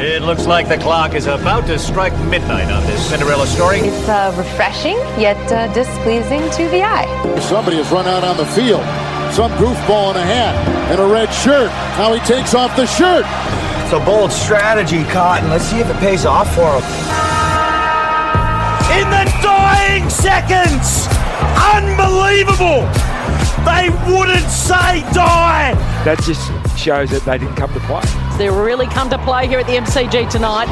It looks like the clock is about to strike midnight on this Cinderella story. It's uh, refreshing, yet uh, displeasing to the eye. Somebody has run out on the field. Some goofball in a hat and a red shirt. Now he takes off the shirt. It's a bold strategy, Cotton. Let's see if it pays off for him. In the dying seconds! Unbelievable! They wouldn't say die! That just shows that they didn't come to play. They really come to play here at the MCG tonight.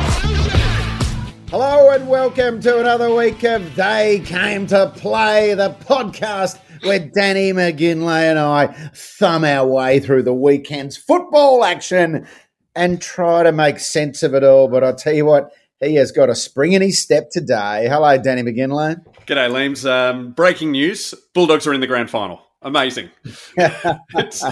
Hello and welcome to another week of They Came to Play, the podcast where Danny McGinlay and I thumb our way through the weekend's football action and try to make sense of it all. But I'll tell you what, he has got a spring in his step today. Hello, Danny McGinlay. G'day, Leams. Um, breaking news Bulldogs are in the grand final. Amazing. it's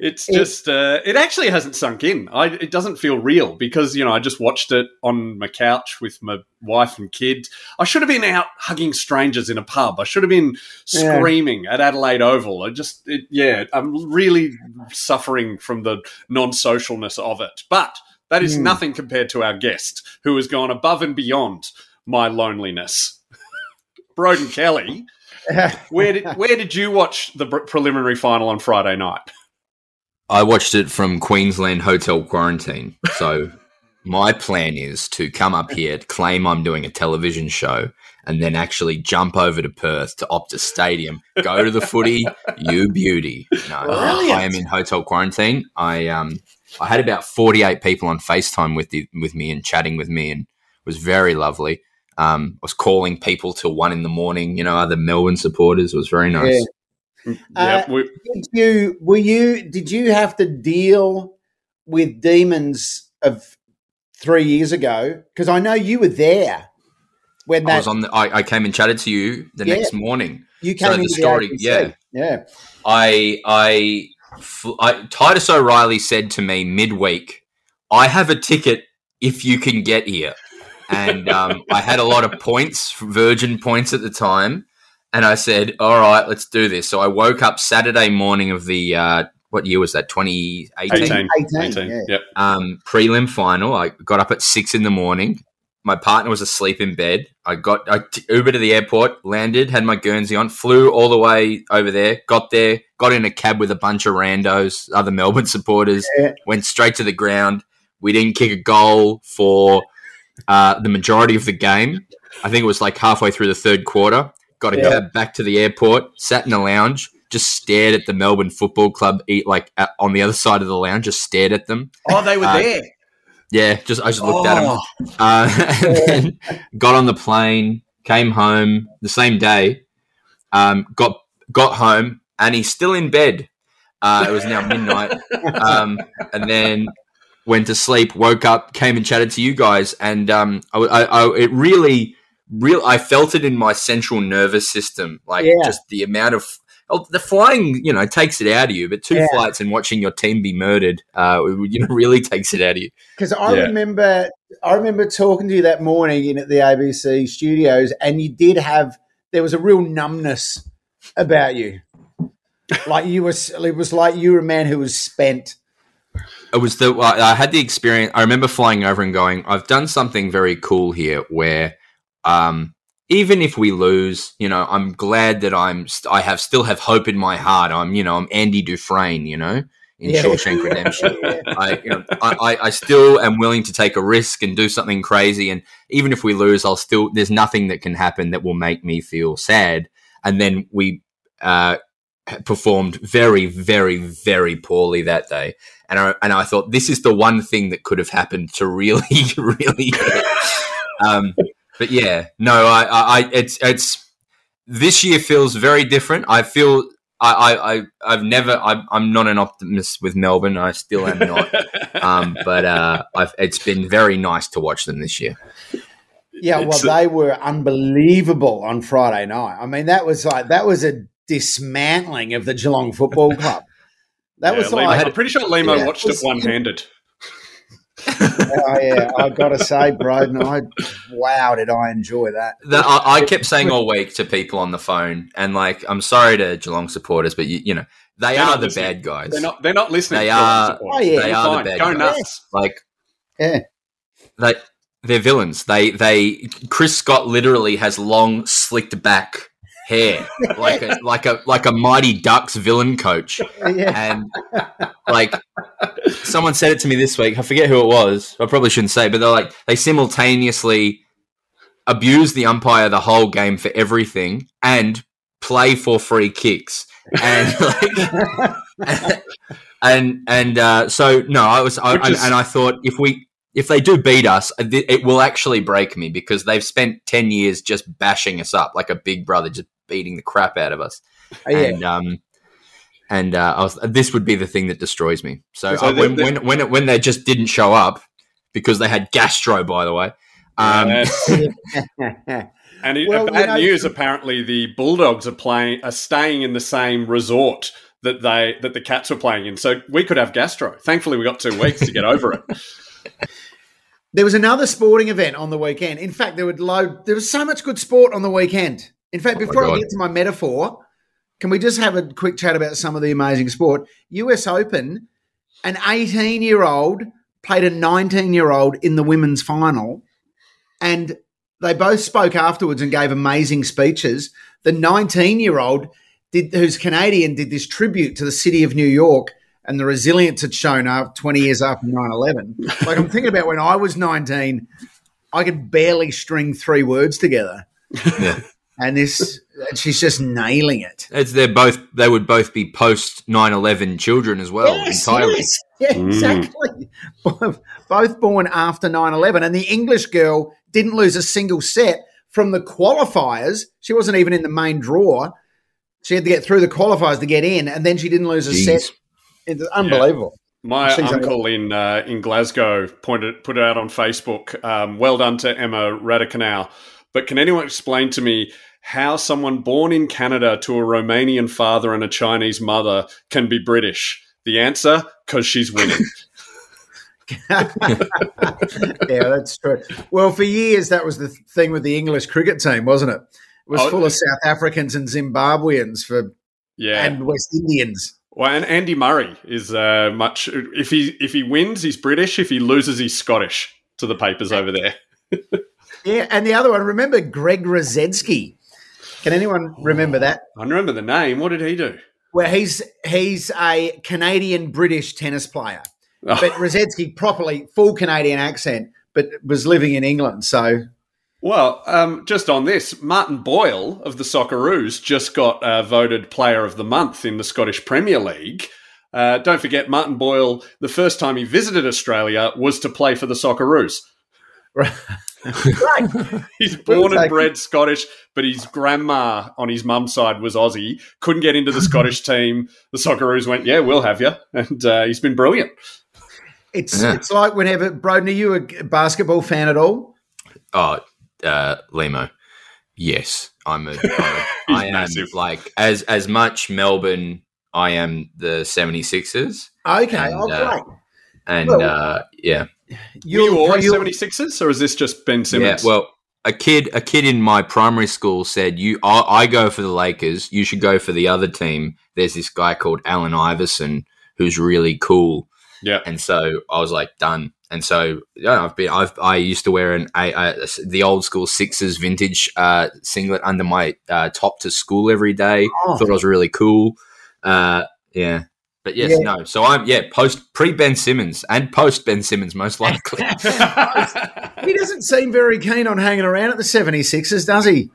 it's just uh, it actually hasn't sunk in. I, it doesn't feel real because you know I just watched it on my couch with my wife and kid. I should have been out hugging strangers in a pub. I should have been screaming yeah. at Adelaide Oval. I just it, yeah, I'm really suffering from the non-socialness of it. But that is mm. nothing compared to our guest who has gone above and beyond my loneliness. Broden Kelly where did where did you watch the preliminary final on Friday night? I watched it from Queensland hotel quarantine. So my plan is to come up here, claim I'm doing a television show, and then actually jump over to Perth to Optus Stadium, go to the footy. You beauty. No, Brilliant. I am in hotel quarantine. I um I had about 48 people on FaceTime with the, with me and chatting with me, and it was very lovely. Um, I was calling people till one in the morning. You know, other Melbourne supporters. It was very nice. Yeah. Uh, did you were you did you have to deal with demons of three years ago? Because I know you were there when that I was on. The, I, I came and chatted to you the yeah. next morning. You came so the story, the yeah, yeah. I I I, Titus O'Reilly said to me midweek, I have a ticket if you can get here and um, I had a lot of points, Virgin points at the time, and I said, "All right, let's do this." So I woke up Saturday morning of the uh, what year was that? 2018? 18. 18, 18 yeah. Yep. Um, prelim final. I got up at six in the morning. My partner was asleep in bed. I got I t- Uber to the airport, landed, had my Guernsey on, flew all the way over there, got there, got in a cab with a bunch of randos, other Melbourne supporters, yeah. went straight to the ground. We didn't kick a goal for uh, the majority of the game. I think it was like halfway through the third quarter. Got a yeah. cab back to the airport, sat in the lounge, just stared at the Melbourne Football Club. Eat like at, on the other side of the lounge, just stared at them. Oh, they were uh, there. Yeah, just I just looked oh. at them. Uh, got on the plane, came home the same day. Um, got got home, and he's still in bed. Uh, it was now midnight, um, and then went to sleep, woke up, came and chatted to you guys, and um, I, I, I, it really, real, I felt it in my central nervous system, like yeah. just the amount of oh, the flying, you know, takes it out of you. But two yeah. flights and watching your team be murdered, uh, you know, really takes it out of you. Because I yeah. remember, I remember talking to you that morning in at the ABC studios, and you did have there was a real numbness about you. like you was, it was like you were a man who was spent it was the I had the experience. I remember flying over and going, I've done something very cool here, where um, even if we lose, you know, I'm glad that I'm I have still have hope in my heart. I'm you know I'm Andy Dufresne, you know, in yeah. Shawshank Redemption. I, you know, I, I still am willing to take a risk and do something crazy, and even if we lose, I'll still there's nothing that can happen that will make me feel sad. And then we uh, performed very, very, very poorly that day. And I, and I thought this is the one thing that could have happened to really, really. um, but yeah, no, I, I, it's, it's, this year feels very different. I feel I, I, I've never. I'm, I'm not an optimist with Melbourne. I still am not. um, but uh, I've, it's been very nice to watch them this year. Yeah, well, they were unbelievable on Friday night. I mean, that was like that was a dismantling of the Geelong Football Club. That yeah, was like, I'm pretty sure Lehmo yeah, watched it, was, it one handed. oh yeah, I gotta say, Broden, I wow, did I enjoy that? The, I, I, kept saying all week to people on the phone, and like, I'm sorry to Geelong supporters, but you, you know, they they're are the listening. bad guys. They're not. They're not listening. They are. Oh, yeah, they are the bad Go guys. nuts. Like, yeah. they they're villains. They they Chris Scott literally has long slicked back hair like a like a like a mighty ducks villain coach. And like someone said it to me this week. I forget who it was. I probably shouldn't say but they're like they simultaneously abuse the umpire the whole game for everything and play for free kicks. And like and and uh, so no i was I, and i thought if we if they do beat us uh, it will actually break me because they've spent 10 years just bashing us up like a big brother just beating the crap out of us Oh, yeah. and um and uh, I was, this would be the thing that destroys me. So, So uh, when, the- when when when they just didn't show up because they had gastro, by the way. Um, Yeah, And it, Well, bad you know- news. Apparently, the Bulldogs are playing are staying in the same resort that they that the Cats were playing in. So we could have gastro. Thankfully, we got two weeks to get over it. There was another sporting event on the weekend. In fact, there would load. There was so much good sport on the weekend. In fact, Oh before I get to my metaphor, can we just have a quick chat about some of the amazing sport? U.S. Open, an 18-year-old played a 19-year-old in the women's final, and they both spoke afterwards and gave amazing speeches. The 19-year-old did, who's Canadian, did this tribute to the city of New York and the resilience it's shown up 20 years after 9-11. Like I'm thinking about when I was 19, I could barely string three words together. Yeah. And this, and she's just nailing it. it's they're both they would both be post 9-11 children as well entirely. yes. Yeah, Mm. exactly. Both, both born after 9 11. And the English girl didn't lose a single set from the qualifiers. She wasn't even in the main draw. She had to get through the qualifiers to get in, and then she didn't lose a Jeez. set. It's unbelievable. My She's uncle in uh, in Glasgow pointed put it out on Facebook. Um, well done to Emma Raducanu. But can anyone explain to me how someone born in Canada to a Romanian father and a Chinese mother can be British? The answer: because she's winning. yeah, that's true. Well, for years, that was the thing with the English cricket team, wasn't it? It was Oh, full of South Africans and Zimbabweans for yeah. and West Indians. Well, and Andy Murray is uh, much. If he if he wins, he's British. If he loses, he's Scottish. To the papers over there. Yeah, and the other one, remember Greg Rusedski? Can anyone remember that? I remember the name. What did he do? Well, he's he's a Canadian British tennis player, Oh. but Rusedski properly full Canadian accent, but was living in England. So Well, um, just on this, Martin Boyle of the Socceroos just got uh, voted Player of the Month in the Scottish Premier League. Uh, don't forget, Martin Boyle, the first time he visited Australia was to play for the Socceroos. right, He's born and bred Scottish, but his grandma on his mum's side was Aussie. Couldn't get into the Scottish team. The Socceroos went, "Yeah, we'll have you," and uh, he's been brilliant. it's Yeah. it's like whenever Broden, are you a basketball fan at all? Oh, uh, Lehmo. Yes, I'm a. I'm a I am massive. like as as much Melbourne. I am the 76ers, Okay, And, oh uh, and Well, uh, yeah, Were you You'll- always you'll- 76ers, or is this just Ben yeah. Simmons? Well, a kid, a kid in my primary school said, "You, I, I go for the Lakers. You should go for the other team." There's this guy called Allen Iverson who's really cool, yeah. and so I was like, done. And so yeah, I've been. I've I used to wear an a, a, the old school Sixers vintage uh, singlet under my uh, top to school every day. Oh. Thought I was really cool. Uh, yeah, but yes, Yeah. no. So I'm yeah post pre Ben Simmons and post Ben Simmons most likely. He doesn't seem very keen on hanging around at the 76ers, does he?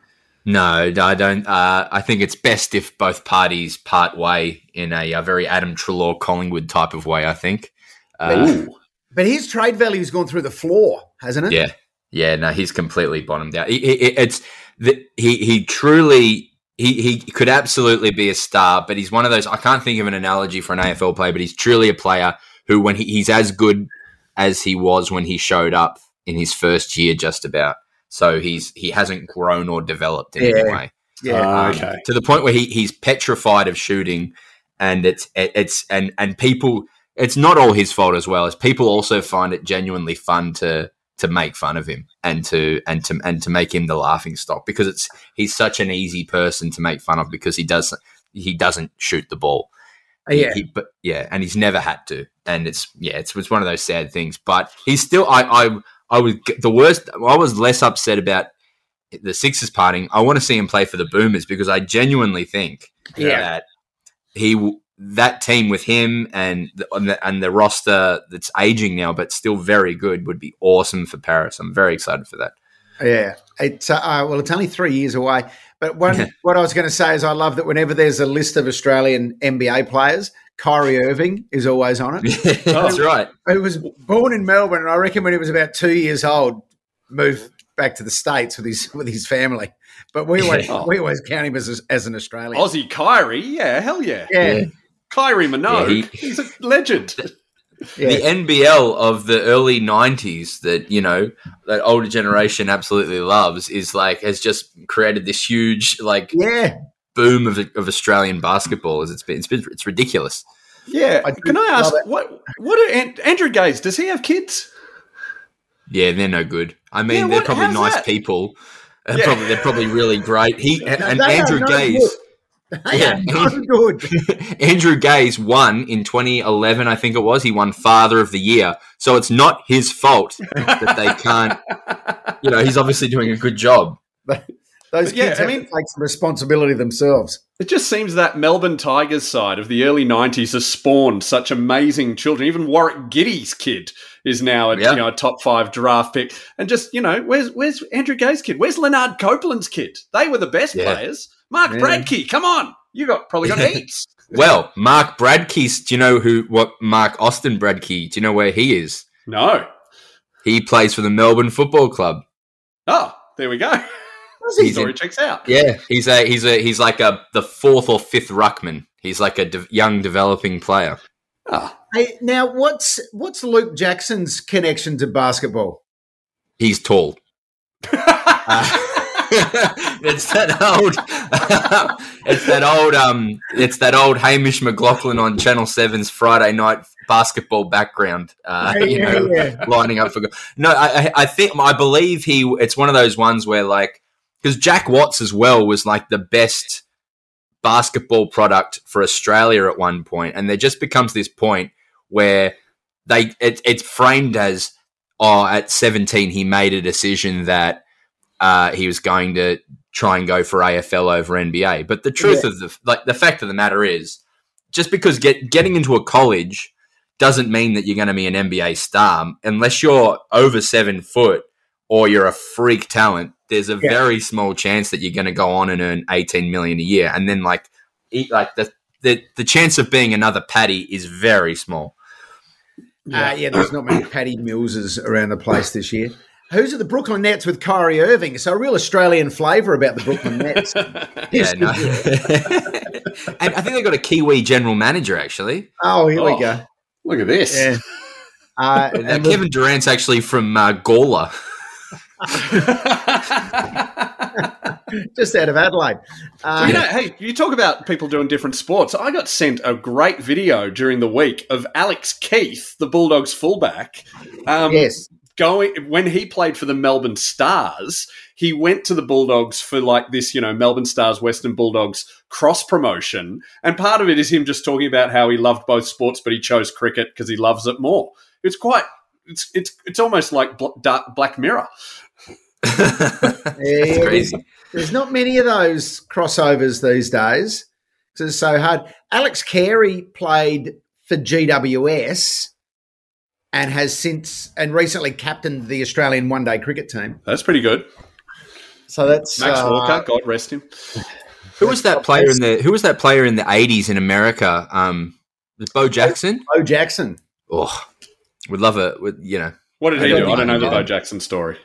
No, no, I don't. Uh, I think it's best if both parties part way in a, uh very Adam Treloar Collingwood type of way. I think. Uh, But his trade value's gone through the floor, hasn't it? yeah, yeah. No, he's completely bottomed out. He, he, it's the, he he truly he he could absolutely be a star, but he's one of those. I can't think of an analogy for an AFL player, but he's truly a player who, when he, he's as good as he was when he showed up in his first year, just about. So he's he hasn't grown or developed in Yeah. any way. Yeah. Ah, Um, okay. to the point where he, he's petrified of shooting and it's it's and and people it's not all his fault as well as people also find it genuinely fun to to make fun of him and to and to and to make him the laughing stock because it's he's such an easy person to make fun of because he doesn't he doesn't shoot the ball uh, yeah. he- but yeah, and he's never had to, and it's yeah, it's it's one of those sad things. But he's still, I I I was the worst. I was less upset about the Sixers parting. I want to see him play for the Boomers because I genuinely think Yeah. that he that team with him and the, and the roster that's aging now but still very good would be awesome for Paris. I'm very excited for that. Yeah, it's uh, uh, well, it's only three years away. But one, what I was going to say is, I love that whenever there's a list of Australian NBA players, Kyrie Irving is always on it. that's right. He was born in Melbourne, and I reckon when he was about two years old, moved back to the states with his with his family. But we always Yeah. we always count him as as an Australian. Aussie Kyrie, yeah, hell yeah. yeah, Kyrie Minogue, Yeah, he- he's a legend. yeah. the NBL of the early '90s that you know that older generation absolutely loves is like has just created this huge like yeah. boom of, of Australian basketball. It's been it's been it's ridiculous. Yeah. I Can I ask what what are An- Andrew Gaze? Does he have kids? Yeah, they're no good. I mean, Yeah, they're what- probably nice that? people. They're Yeah. probably they're probably really great. He and, No, and Andrew no Gaze. good. They Yeah. are no good. Andrew Gaze won in 2011, I think it was. He won Father of the Year. So it's not his fault that they can't. You know, he's obviously doing a good job. Those Yeah, kids I mean- take some responsibility themselves. It just seems that Melbourne Tigers side of the early 90s has spawned such amazing children. Even Warrick Giddey's kid is now a, Yeah. you know, a top five draft pick. And just, you know, where's where's Andrew Gay's kid? Where's Lanard Copeland's kid? They were the best Yeah. players. Mark Yeah. Bradtke, come on. You got probably got heaps. Well, Mark Bradtke's. Do you know who? What Mark Austin Bradtke? Do you know where he is? No. He plays for the Melbourne Football Club. Oh, there we go. He's Story in- checks out. Yeah, he's a he's a he's like a the fourth or fifth ruckman. He's like a de- young developing player. Ah, Hey, now what's what's Luke Jackson's connection to basketball? He's tall. Uh, it's that old. it's that old. Um, it's that old Hamish McLachlan on Channel 7's Friday night basketball background. Uh, Yeah, you know, yeah. lining up for. go- No, I, I- I think I believe he. It's one of those ones where like because Jack Watts as well was like the best basketball product for Australia at one point, and there just becomes this point where they it, it's framed as oh at 17 he made a decision that uh, he was going to try and go for AFL over NBA. But the truth of the like the fact of the matter is, just because get getting into a college doesn't mean that you're going to be an NBA star unless you're over seven foot or you're a freak talent. There's a Yeah. very small chance that you're going to go on and earn 18 million a year, and then like eat like the the the chance of being another Paddy is very small. Yeah, uh, yeah there's not many Paddy Millses around the place this year. Who's at the Brooklyn Nets with Kyrie Irving? So a real Australian flavour about the Brooklyn Nets. Yeah, no. and I think they've got a Kiwi general manager actually. Oh, here Oh. we go. look at this. Yeah. Uh, Uh, and the- Kevin Durant's actually from uh, Gawler. just out of Adelaide. Uh, You know, hey, you talk about people doing different sports. I got sent a great video during the week of Alex Keath, the Bulldogs fullback. Um, yes. Going when he played for the Melbourne Stars, he went to the Bulldogs for like this, you know, Melbourne Stars Western Bulldogs cross promotion, and part of it is him just talking about how he loved both sports, but he chose cricket because he loves it more. It's quite, it's it's it's almost like Bl- Dark Black Mirror. That's Yeah, crazy. There's not many of those crossovers these days because it's so hard. Alex Carey played for GWS and has since and recently captained the Australian one day cricket team. That's pretty good. So that's Max uh, Walker, God rest him. Who was that player in the Who was that player in the eighties in America? Um, was Bo Jackson. Bo Jackson. Oh, we'd love it. Would you know? What did he don't do? I don't know the. Bo Jackson story.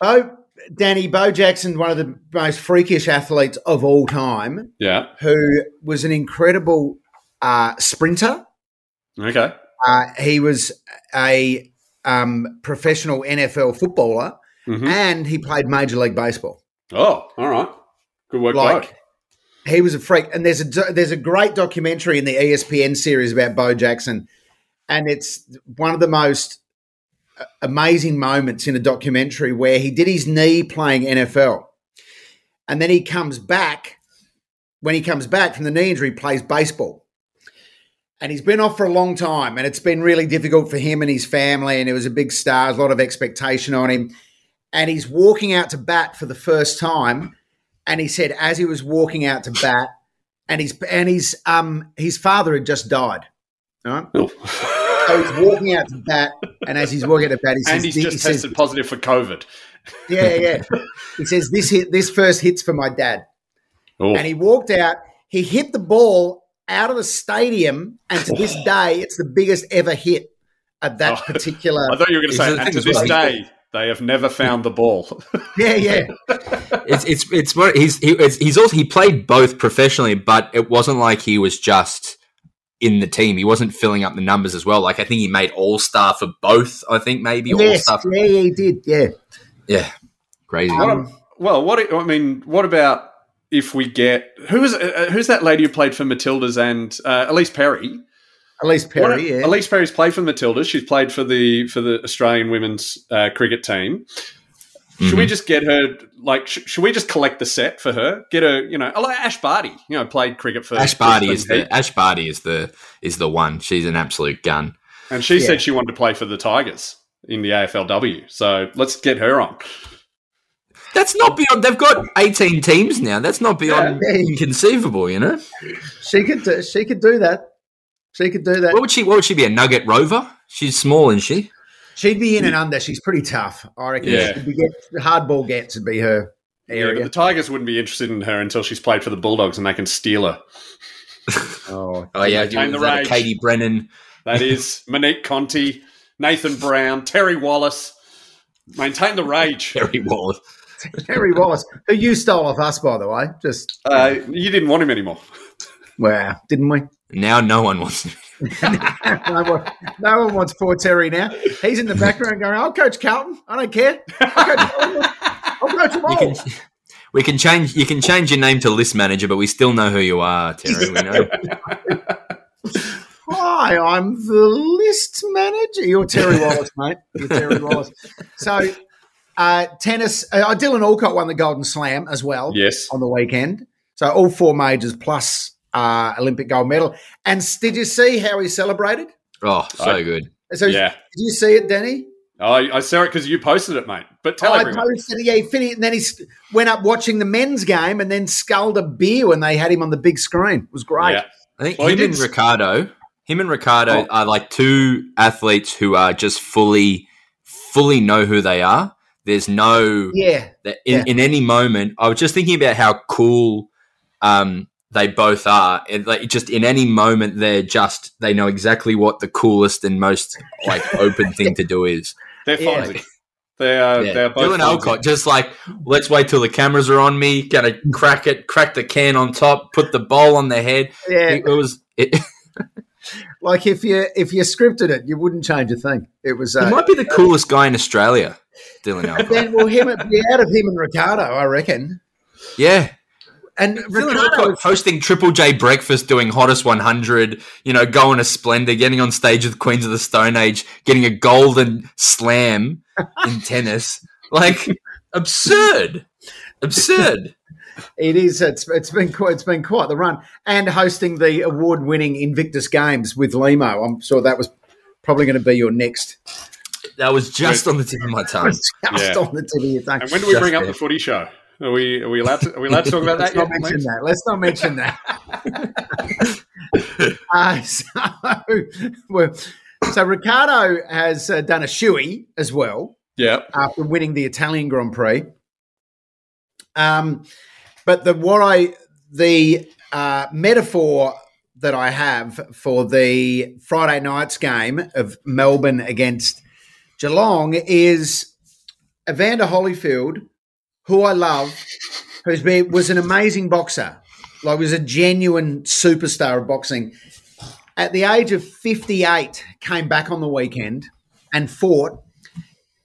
Bo Danny Bo Jackson, one of the most freakish athletes of all time, Yeah. who was an incredible uh, sprinter. Okay. Uh, he was a um, professional NFL footballer, Mhm. and he played Major League Baseball. Oh, all right. Good work, Like he was a freak, and there's a there's a great documentary in the ESPN series about Bo Jackson, and it's one of the most uh, amazing moments in a documentary where he did his knee playing NFL, and then he comes back. When he comes back from the knee injury, he plays baseball, and he's been off for a long time, and it's been really difficult for him and his family. And it was a big star, a lot of expectation on him. And he's walking out to bat for the first time, and he said as he was walking out to bat, and his and his um his father had just died. Right? Oh. So he's walking out to bat, and as he's walking out to bat, he says, and he's he just says, tested positive for COVID. "Yeah, yeah." He says, "This hit, this first hits for my dad." Oh. And he walked out. He hit the ball out of the stadium, and to this day, it's the biggest ever hit at that Oh, particular. I thought you were going to say, it- and to this day, they have never found the ball. Yeah, yeah. it's it's it's what he's he, it's, he's also he played both professionally, but it wasn't like he was just in the team. He wasn't filling up the numbers as well. Like I think he made All Star for both. I think maybe All Star. yeah, yeah, he did. Yeah. Yeah, crazy. What a- well, what I mean, what about if we get who's uh, who's that lady who played for Matildas and uh, Ellyse Perry? At least What- Perry, yeah. Ellyse Perry's played for the Matildas. She's played for the for the Australian women's uh, cricket team. Should we just get her? Like, sh- should we just collect the set for her? Get her, you know, like Ash Barty. You know, played cricket for Ash Barty is the Ash Barty is the is the one. She's an absolute gun. and she Yeah. said she wanted to play for the Tigers in the AFLW. So let's get her on. That's not beyond. They've got eighteen teams now. That's not beyond Yeah. inconceivable. You know. She could do, she could do that. She could do that. What would she? What would she be? A Nugget Rover? She's small, isn't she? She'd be in and under. She's pretty tough. I reckon. Yeah. She'd be get, hardball gets would be her Yeah, but area. the Tigers wouldn't be interested in her until she's played for the Bulldogs and they can steal her. oh, Oh yeah, Maintain the rage. Katie Brennan. That is Monique Conti, Nathan Brown, Terry Wallace. Maintain the rage. Terry Wallace. Terry Wallace, who you stole off us, by the way. Just Uh, you didn't want him anymore. wow, didn't we? Now no one wants. him. no, one, no one wants poor Terry now. He's in the background going, "I'll coach Carlton. I don't care. I'll coach, I'll them all." can, we can change. You can change your name to list manager, but we still know who you are, Terry. We know. Hi, I'm the list manager. You're Terry Wallace, mate. You're Terry Wallace. So, uh, tennis. Uh, Dylan Alcott won the Golden Slam as well. Yes. on the weekend. So all four majors plus uh, Olympic gold medal. And did you see how he celebrated? Oh, so I- good. So Yeah. did you see it, Danny? I, I saw it because you posted it, mate. But tell Oh, I everyone. posted. Yeah, he finished, and then he went up watching the men's game, and then sculled a beer when they had him on the big screen. It was great. Yeah. I think Well, he him and Ricciardo, him and Ricciardo Oh. are like two athletes who are just fully, fully know who they are. There's no Yeah, that in, Yeah. in any moment. I was just thinking about how cool um, they both are. And like just in any moment, they're just they know exactly what the coolest and most like open thing to do is. They're Yeah. fonzie. They are. Yeah. They're both Dylan fonzie. Alcott, just like let's wait till the cameras are on me. Gonna crack it, crack the can on top, put the bowl on the head. yeah. It, it was. It, Like if you if you scripted it, you wouldn't change a thing. It was. he Uh, might be the coolest guy in Australia, Dylan then, well, him be out of him and Ricciardo, I reckon. Yeah, And Dylan Ricciardo, hosting Triple J breakfast, doing hottest 100. You know, going to Splendour, getting on stage with Queens of the Stone Age, getting a golden slam in tennis. Like absurd, absurd. It is. It's it's been quite, it's been quite the run, and hosting the award-winning Invictus Games with Lehmo. I'm sure that was probably going to be your next. That was just on the tip of my tongue. Just Yeah. on the tip of your tongue. And when do we Just bring up the footy show? Are we are we allowed to are we allowed to talk about Let's that not yet? mention please? that. Let's not mention that. uh, so, well, so Ricciardo has uh, done a shoey as well Yeah. after winning the Italian Grand Prix. Um, but the what I the uh, metaphor that I have for the Friday night's game of Melbourne against Geelong is Evander Holyfield, who I love, who's been was an amazing boxer, like was a genuine superstar of boxing. At the age of fifty eight, came back on the weekend and fought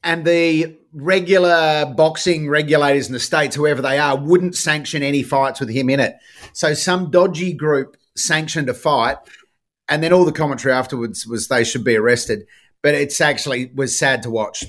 and the regular boxing regulators in the states, whoever they are, wouldn't sanction any fights with him in it. So some dodgy group sanctioned a fight, and then all the commentary afterwards was they should be arrested. But it's actually was sad to watch.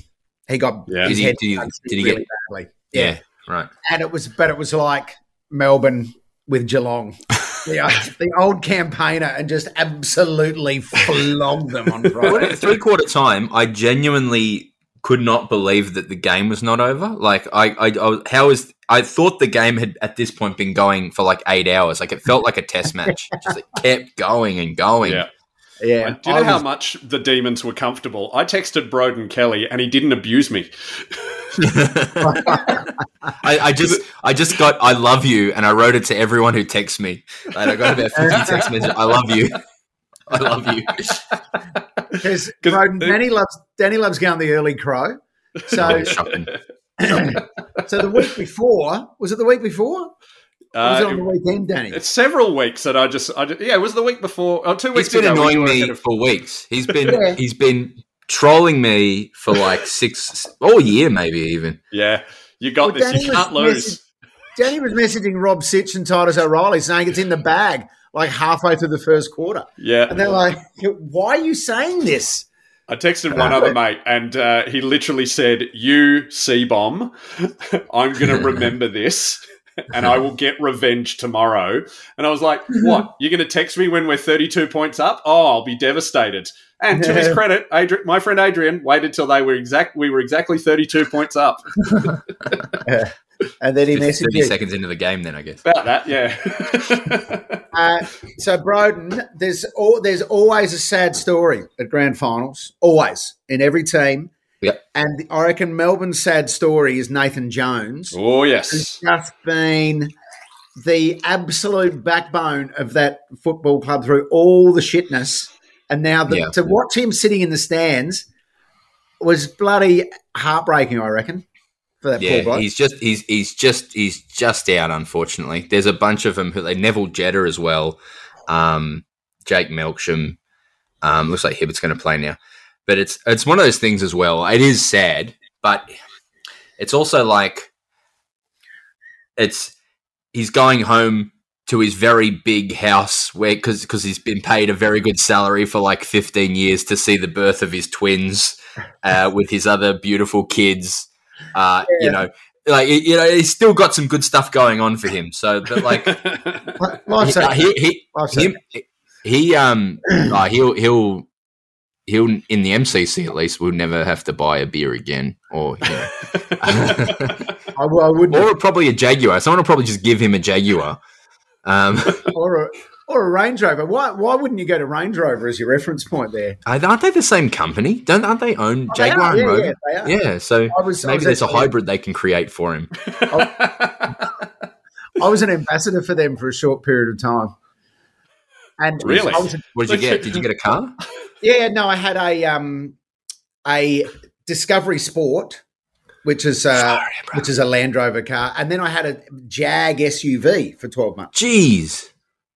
He got Yeah. his Did he- head did he- did he really get- badly. Yeah, right. and it was, but it was like Melbourne with Geelong. the, the old campaigner and just absolutely flogged them on Friday. Three quarter time, I genuinely could not believe that the game was not over. Like, I, I, I was- how is? I thought the game had at this point been going for like eight hours. Like, it felt like a test match. Just it kept going and going. Yeah. Yeah, Do you know I how much the demons were comfortable? I texted Broden Kelly and he didn't abuse me. I, I just, I just got, I love you, and I wrote it to everyone who texts me. And I got about fifty text messages. I love you. I love you. Because Danny loves Danny loves going the early crow. So Shocking. so the week before was it the week before? Or was it Uh, on the weekend, Danny? it's several weeks that I just, I just, yeah, it was the week before, or two He's weeks been ago. we annoying were me ahead for weeks. He's been, Yeah. he's been trolling me for like six, all year maybe even. Yeah, you got Well, this. Danny You can't lose. message- Danny was messaging Rob Sitch and Titus O'Reilly saying it's in the bag, like halfway through the first quarter. Yeah, And they're like, why are you saying this? I texted one other mate, and uh, he literally said, "You C bomb, I'm going to remember this, and I will get revenge tomorrow." And I was like, "What? You're going to text me when we're 32 points up? Oh, I'll be devastated." And to his credit, Adri- my friend Adrian waited till they were exact. We were exactly 32 points up. And then he messaged Thirty you. seconds into the game, then I guess. About that, yeah. Uh, so Broden, there's al- there's always a sad story at grand finals, always in every team. Yep. And I reckon Melbourne's sad story is Nathan Jones. oh who's yes, just been the absolute backbone of that football club through all the shitness. And now the, Yeah. to watch him sitting in the stands was bloody heartbreaking, I reckon, for that poor Yeah, bloke. he's just he's he's just he's just out. Unfortunately, there's a bunch of them who they Neville Jetta as well. Um, Jake Melksham. Um, looks like Hibbert's going to play now, but it's it's one of those things as well. It is sad, but it's also like it's he's going home to his very big house where because because he's been paid a very good salary for like 15 years to see the birth of his twins uh, with his other beautiful kids uh, you know like you know he's still got some good stuff going on for him so but like Life's he, okay. he, he, Life's him, he um uh, he'll he'll he'll in the MCC at least we'll never have to buy a beer again or you know. I, I wouldn't or probably a Jaguar someone will probably just give him a Jaguar um or a, or a Range Rover. Why why wouldn't you go to Range Rover as your reference point there? aren't they the same company don't aren't they own Oh, they Jaguar are, and yeah, Rover yeah, they yeah so was- maybe there's a hybrid they can create for him I was an ambassador for them for a short period of time. And Really? Was, what did you get did you get a car yeah, no, I had a um a Discovery Sport, which is uh, which is a Land Rover car, and then I had a Jag SUV for twelve months. Jeez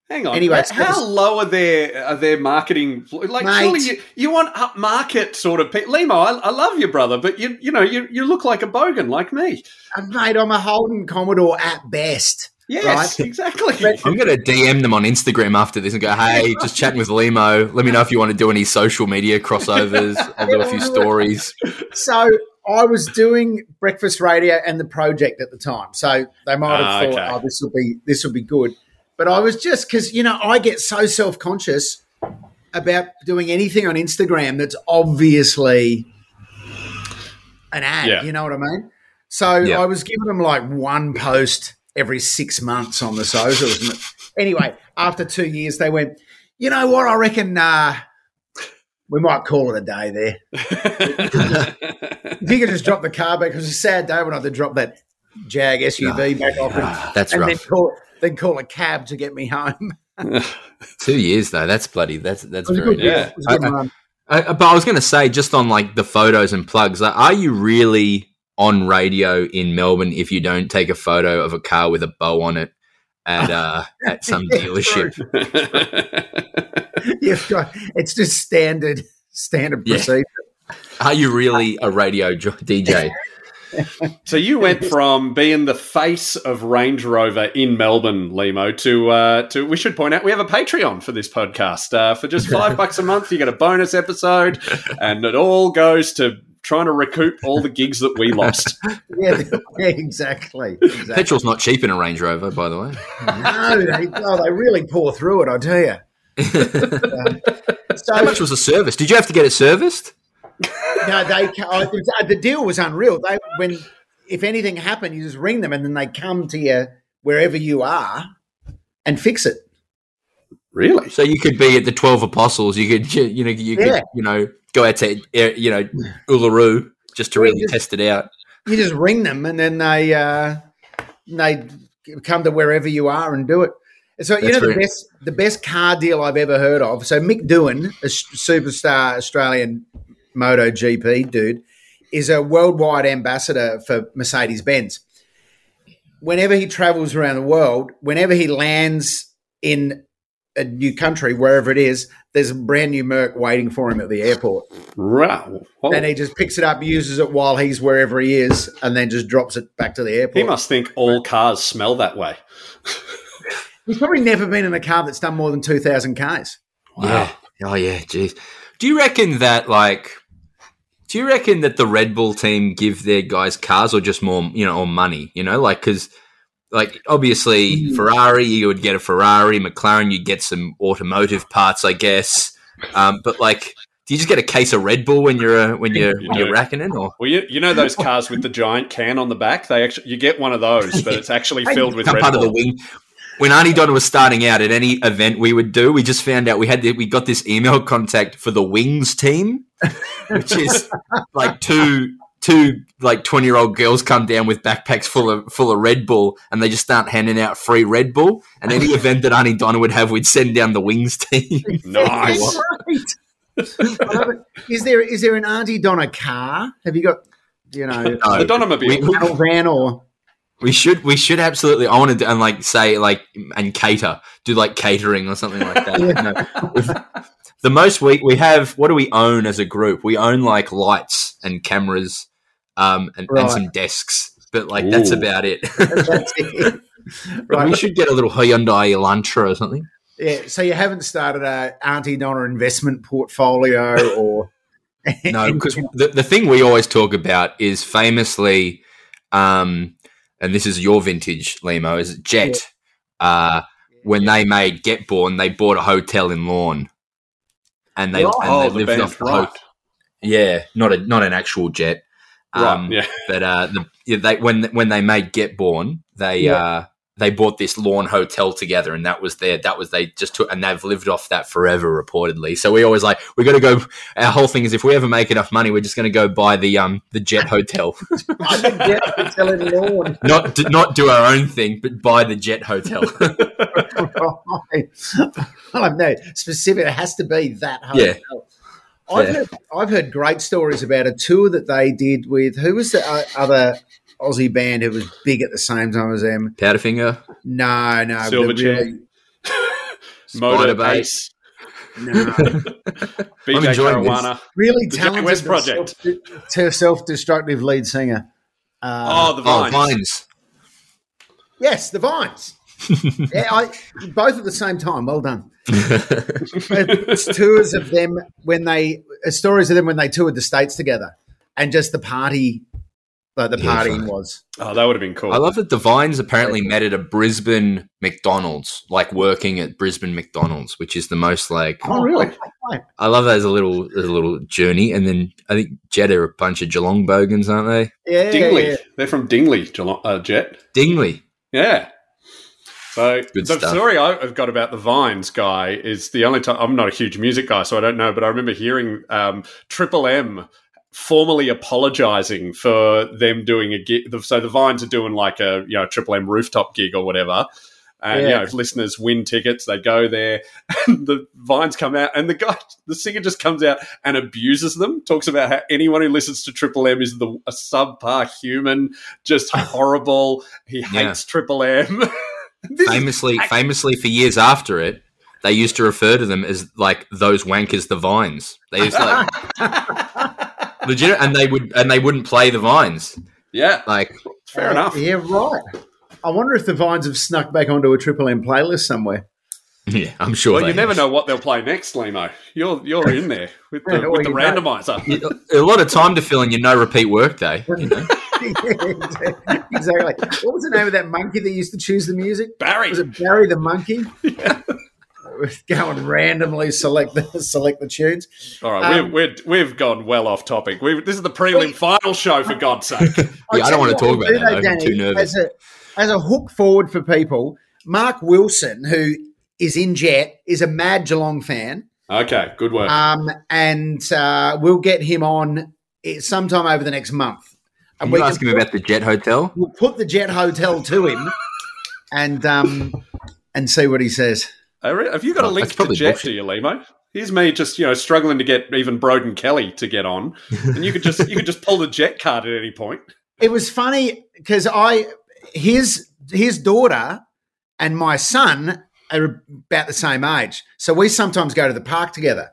Hang on. Anyway, how so- low are their are their marketing? Like, Mate. surely you, you want upmarket sort of people. Lehmo, I, I love you, brother, but you you know you you look like a bogan like me. And mate, I'm a Holden Commodore at best. Yes, Right. exactly. I'm going to DM them on Instagram after this and go, hey, just chatting with Lehmo. Let me know if you want to do any social media crossovers. I'll do a few stories. So I was doing breakfast radio and the project at the time, so they might have Ah, thought, okay. "Oh, this will be this will be good." But I was just because you know I get so self conscious about doing anything on Instagram that's obviously an ad. Yeah. You know what I mean? So Yeah. I was giving them like one post every six months on the socials. Anyway, after two years, they went, "You know what? I reckon." Uh, we might call it a day there. If you could just drop the car back, it was a sad day when I had to drop that Jag SUV back off and, That's and then call then call a cab to get me home. Two years though. That's bloody. That's that's very good good. deal. It was a good I- Uh, but I was going to say, just on like the photos and plugs, like, are you really on radio in Melbourne if you don't take a photo of a car with a bow on it at uh, at some Yeah, dealership? You've got- it's just standard standard Yeah. procedure. Are you really a radio DJ? So you went from being the face of Range Rover in Melbourne, Lehmo, to uh, to. We should point out we have a Patreon for this podcast. Uh, for just five bucks a month, you get a bonus episode, and it all goes to trying to recoup all the gigs that we lost. Yeah, yeah, exactly. exactly. Petrol's not cheap in a Range Rover, by the way. No, they, oh, they really pour through it. I tell you. Um, so How much was the service? Did you have to get it serviced? No, they the deal was unreal. They when if anything happened, you just ring them and then they come to you wherever you are and fix it. Really? So you could be at the Twelve Apostles. You could, you know, you could, Yeah. you know, go out to, uh, you know, Uluru just to really just- test it out. You just ring them and then they uh, they come to wherever you are and do it. So you That's know the best the best car deal I've ever heard of. So Mick Doohan, a superstar Australian Moto GP dude, is a worldwide ambassador for Mercedes Benz. Whenever he travels around the world, whenever he lands in a new country, wherever it is, there's a brand new Merc waiting for him at the airport. Wow. Oh, And he just picks it up, uses it while he's wherever he is, and then just drops it back to the airport. he must think all cars smell that way. He's probably never been in a car that's done more than 2,000 Ks. Yeah. Oh yeah. Jeez. Do you reckon that like? Do you reckon that the Red Bull team give their guys cars or just more, you know, or money? You know, like because, like obviously Ferrari, you would get a Ferrari. McLaren, you'd get some automotive parts, I guess. Um, but like, do you just get a case of Red Bull when you're uh, when you're You when you're racking it, or Well, you, you know those cars with the giant can on the back? They actually you get one of those, but it's actually filled with become Red part Bull. of the wing? When Aunty Donna was starting out at any event we would do, we just found out we had the, we got this email contact for the Wings team, which is like two two like twenty year old girls come down with backpacks full of full of Red Bull, and they just start handing out free Red Bull. And any event that Aunty Donna would have, we'd send down the Wings team. Nice. Great. I love it. Is there is there an Aunty Donna car? Have you got, you know, No, The Donamobile. we- a panel van or We should we should absolutely. I want to and like say like and cater do like catering or something like that. You know, If- the most we we have. What do we own as a group? We own like lights and cameras, um, and, Right. and some desks. But like that's about it. that's it. But we should get a little Hyundai Elantra or something. Yeah, so you haven't started a Aunty Donna investment portfolio or No, because the, the thing we always talk about is famously, um, and this is your vintage, Lehmo, is Jet. Uh, when they made Get Born, they bought a hotel in Lorne, and they, Right. and Oh, they the lived off the right. hotel. Yeah, not a not an actual jet. Um, Right, yeah. But uh, the, yeah, they when when they made Get Born, they Yeah. uh, they bought this Lorne hotel together, and that was their that was they just took and they've lived off that forever, reportedly. So we always like we got to go. Our whole thing is if we ever make enough money, we're just going to go buy the um the jet hotel, I think hotel in Lorne. not do, not do our own thing, but buy the jet hotel. right. Well, I know specific. It has to be that hotel. Yeah. I've, Yeah. heard, I've heard great stories about a tour that they did with who was the uh, other Aussie band who was big at the same time as them? Powderfinger, No, no, Silverchair. really- Motor Spiderbait. Ace, no, BJ enjoying this. Really The talented West Project. self- to self-destructive lead singer. Uh, Oh, the oh Vines. Vines. yes, the Vines. yeah, I, both at the same time. Well done. it's tours of them when they uh, stories of them when they toured the states together, and just the party, like the Yeah, partying fine. was. Oh, that would have been cool. I love that the Vines apparently met at a Brisbane McDonald's, like working at Brisbane McDonald's, which is the most like. Oh, really? I love that as a little as a little journey, and then I think Jet are a bunch of Geelong bogans, aren't they? Yeah, Dingley. yeah. They're from Dingley, Geelong- uh, Jet. Dingley. Yeah. So Good the stuff. story I've got about the Vines guy is the only time I'm not a huge music guy, so I don't know, but I remember hearing um, Triple M formally apologizing for them doing a gig. So the Vines are doing like a you know Triple M rooftop gig or whatever. And you Yeah. know, if listeners win tickets, they go there, and the vines come out, and the guy, the singer, just comes out and abuses them. Talks about how anyone who listens to Triple M is the a subpar human, just horrible. He hates Triple M. Famously, famously for years after it, they used to refer to them as like those wankers, the Vines. They used to like legit, and they would and they wouldn't play the Vines. yeah, Like fair enough. Yeah, right. I wonder if the Vines have snuck back onto a Triple M playlist somewhere. Yeah, I'm sure. Well, they you never know what they'll play next, Lehmo. You're you're in there with the, Yeah, with the well, you know. randomizer. A lot of time to fill in your no repeat work day. You know? exactly. What was the name of that monkey that used to choose the music? Barry. Was it Barry the monkey? Go and randomly select the select the tunes. All right, Um, we've, we're, we've gone well off topic. We've, this is the prelim final show, for God's sake. Yeah, I don't want to talk about we'll that. do though. I'm too nervous. As a, as a hook forward for people, Mark Wilson, who is in Jet, is a mad Geelong fan. Okay, good work. Um, and uh, we'll get him on eh, sometime over the next month. Can And you we ask him about the Jet Hotel? we'll put the Jet Hotel to him and um, and see what he says. Re- Have you got a Oh, link that's to probably Jet, bullshit. do you, Lehmo? Here's me just, you know, struggling to get even Broden Kelly to get on. And you could just you could just pull the Jet card at any point. It was funny because I his his daughter and my son are about the same age, so we sometimes go to the park together,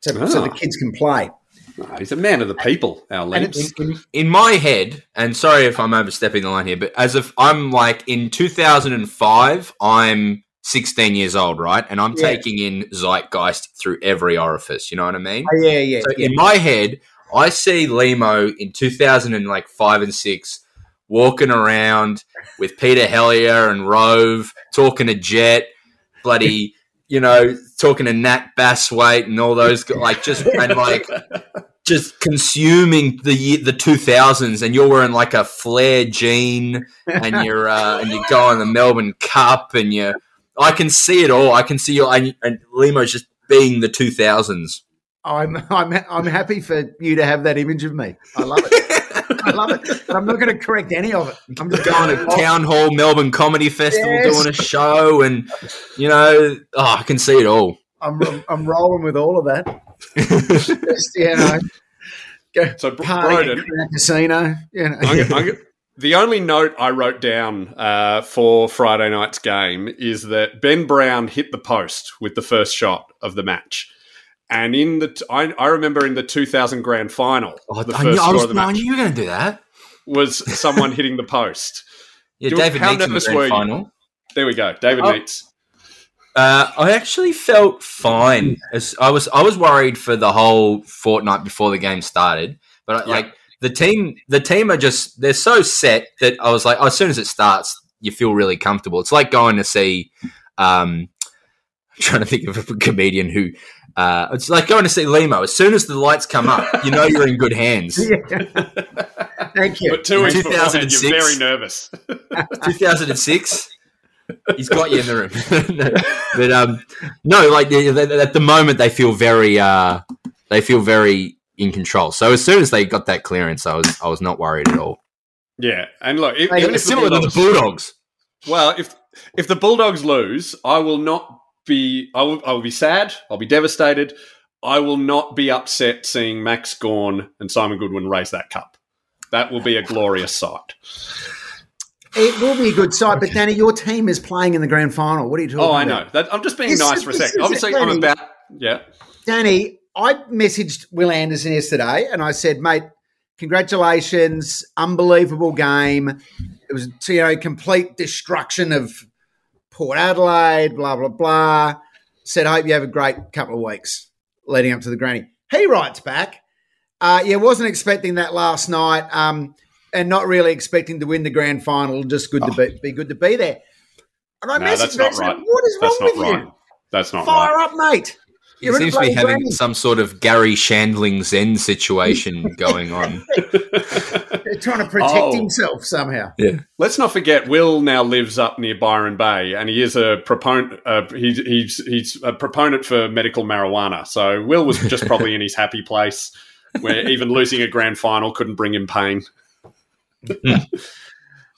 so, so the Ah. kids can play. No, he's a man of the people, our And Limbs. in my head, and sorry if I'm overstepping the line here, but as if I'm like in 2005, I'm 16 years old, right? And I'm Yeah. taking in zeitgeist through every orifice. You know what I mean? oh, yeah, yeah, So yeah. in my head, I see Lehmo in 2005 and six walking around with Peter Hellier and Rove talking to Jet, bloody, you know, talking to Nat Bassingthwaighte and all those like just and like just consuming the the 2000s and you're wearing like a flare jean and you're uh, and you go on the Melbourne Cup and you I can see it all. I can see you and, and Lehmo's just being the 2000s. I'm I'm I'm happy for you to have that image of me. I love it. I love it. But I'm not going to correct any of it. I'm just going to Town Hall Melbourne Comedy Festival Yes. doing a show and you know oh, I can see it all. I'm I'm rolling with all of that. Just you know, go So, Bro- party Broden, at the casino. You know. I'm gonna- I'm gonna- the only note I wrote down uh, for Friday night's game is that Ben Brown hit the post with the first shot of the match. And in the, t- I, I remember in the 2000 grand final, Oh, the I, first knew, I, was, of the no, I knew you were going to do that. was someone hitting the post. Yeah, Do- David Neitz in the grand you? final. There we go, David Oh. Neitz. Uh, I actually felt fine. As I was, I was worried for the whole fortnight before the game started. But Yeah. like the team, the team are just they're so set that I was like, oh, as soon as it starts, you feel really comfortable. It's like going to see. Um, I'm trying to think of a comedian who. Uh, it's like going to see Lehmo. As soon as the lights come up, you know you're in good hands. Thank you. But two weeks beforehand, 2006. you're very nervous. 2006. He's got you in the room. but um, no, like they- they- at the moment they feel very uh, they feel very in control. So as soon as they got that clearance, I was I was not worried at all. yeah, and look, if, even if It's the similar to the Bulldogs- Bulldogs. Well, if if the Bulldogs lose, I will not be. I will. I will be sad. I'll be devastated. I will not be upset seeing Max Gawn and Simon Goodwin raise that cup. That will be a glorious sight. It will be a good sight, but Danny, your team is playing in the grand final. What are you talking Oh, I about? know. That, I'm just being This nice is- for a second. Obviously, it, I'm about. Yeah. Danny, I messaged Will Anderson yesterday and I said, mate, congratulations, unbelievable game. It was, you know, complete destruction of Port Adelaide, blah, blah, blah. Said, hope you have a great couple of weeks leading up to the granny. He writes back, uh, yeah, wasn't expecting that last night um, and not really expecting to win the grand final. Just good to be, be good to be there. And I No, messaged him, I not said, right. what is That's wrong with right. you? That's not Fire right. up, mate. He You're seems to be having granny. some sort of Garry Shandling Zen situation going on. They're trying to protect Oh. himself somehow. Yeah. Let's not forget, Will now lives up near Byron Bay, and he is a proponent. Uh, he's he's he's a proponent for medical marijuana. So Will was just probably in his happy place, where even losing a grand final couldn't bring him pain.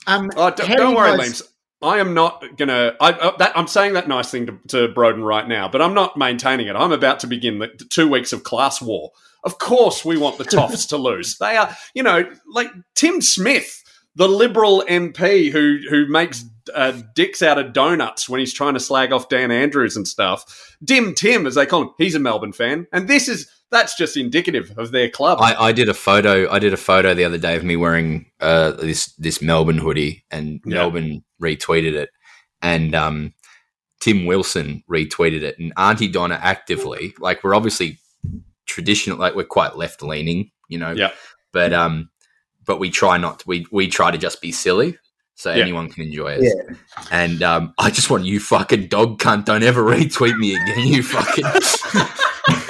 Um, Oh, don't, don't worry, guys- Liams. I am not gonna. I, uh, I'm saying that nice thing to, to Broden right now, but I'm not maintaining it. I'm about to begin the two weeks of class war. Of course, we want the Toffs to lose. They are, you know, like Tim Smith, the Liberal MP who who makes uh, dicks out of donuts when he's trying to slag off Dan Andrews and stuff. Dim Tim, as they call him, he's a Melbourne fan, and this is that's just indicative of their club. I, I did a photo. I did a photo the other day of me wearing uh, this this Melbourne hoodie, and Yeah. Melbourne retweeted it. And um, Tim Wilson retweeted it, and Aunty Donna actively, like we're obviously traditional, like we're quite left leaning, you know. Yeah. But um, but we try not. To, we we try to just be silly, so Yeah. anyone can enjoy us. And um, I just want you fucking dog cunt. Don't ever retweet me again. You fucking.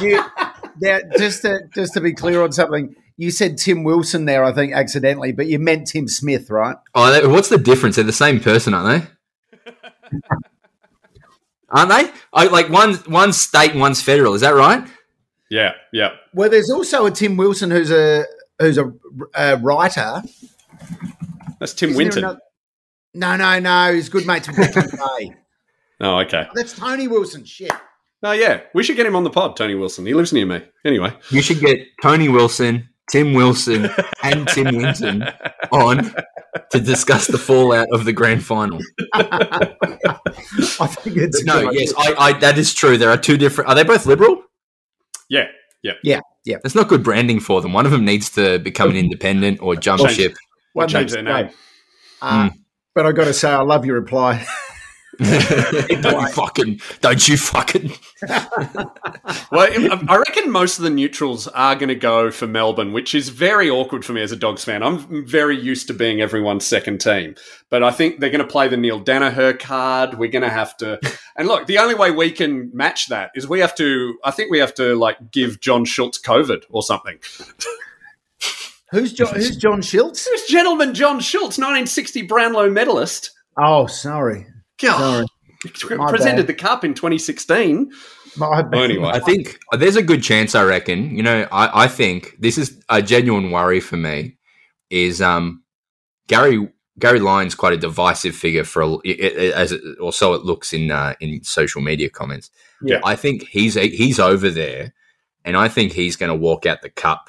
You, now, just to just to be clear on something, you said Tim Wilson there, I think, accidentally, but you meant Tim Smith, right? Oh, they- what's the difference? They're the same person, aren't they? aren't they? I, like one one's state and one's federal. Is that right? Yeah, yeah. Well, there's also a Tim Wilson who's a who's a, a writer. That's Tim Isn't Winton. another- No, no, no. He's good mates with Ricky Ray. Oh, okay. That's Tony Wilson. Shit. Oh, yeah. We should get him on the pod, Tony Wilson. He lives near me. Anyway. You should get Tony Wilson, Tim Wilson, and Tim Winton on to discuss the fallout of the grand final. I think it's No, yes. I, I that is true. There are two different. Are they both liberal? Yeah, yeah. Yeah, yeah. That's not good branding for them. One of them needs to become an independent or jump Change- ship. We'll change their name. Uh, Hmm. But I got to say, I love your reply. don't you fucking, don't you fucking. Well, I I reckon most of the neutrals are going to go for Melbourne, which is very awkward for me as a Dogs fan. I'm very used to being everyone's second team, but I think they're going to play the Neale Daniher card. We're going to have to, and look, the only way we can match that is we have to. I think we have to like give John Schultz COVID or something. Who's John, who's John Schultz? This gentleman, John Schultz, 1960 Brownlow medalist, Oh, sorry. God, presented bad. the cup in 2016. My bad. Anyway. I think there's a good chance. I reckon. You know, I, I think this is a genuine worry for me. Is um Garry Garry Lyon's quite a divisive figure for a, it- it- as it, or so it looks in uh, in social media comments. Yeah. I think he's he's over there, and I think he's going to walk out the cup.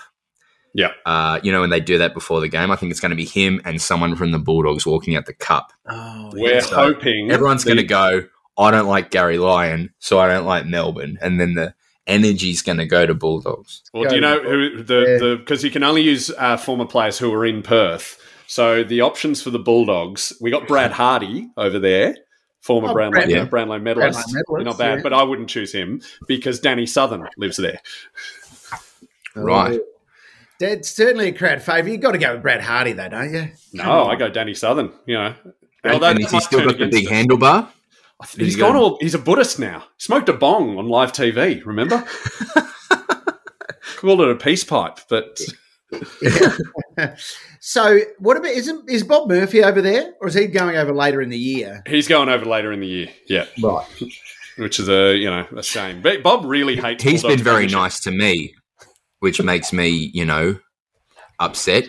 Yeah. Uh, you know, when they do that before the game, I think it's going to be him and someone from the Bulldogs walking out the cup. Oh, We're So hoping Everyone's the- going to go. I don't like Garry Lyon, so I don't like Melbourne, and then the energy's going to go to Bulldogs. Well, do you know who the Yeah. the because you can only use uh, former players who are in Perth. So the options for the Bulldogs, we got Brad Hardie over there, former Oh, Brownlow, Brad- Yeah. Brownlow medalist. Brownlow medalist, Not bad, yeah. but I wouldn't choose him because Danny Southern lives there. Right. It's certainly a crowd favourite. You've got to go with Brad Hardie, though, don't you? No, I go Danny Southern. You know, And, Although and that he might still turn got the against big him. handlebar? He's He's gone got- all. He's a Buddhist now. Smoked a bong on live TV. Remember? Called it a peace pipe, but So, what about isn't is Bob Murphy over there, or is he going over later in the year? he's going over later in the year. Yeah, Right. which is a you know a shame. But Bob really hates. He's Bulldogs been very premiership. nice to me, which makes me, you know, upset.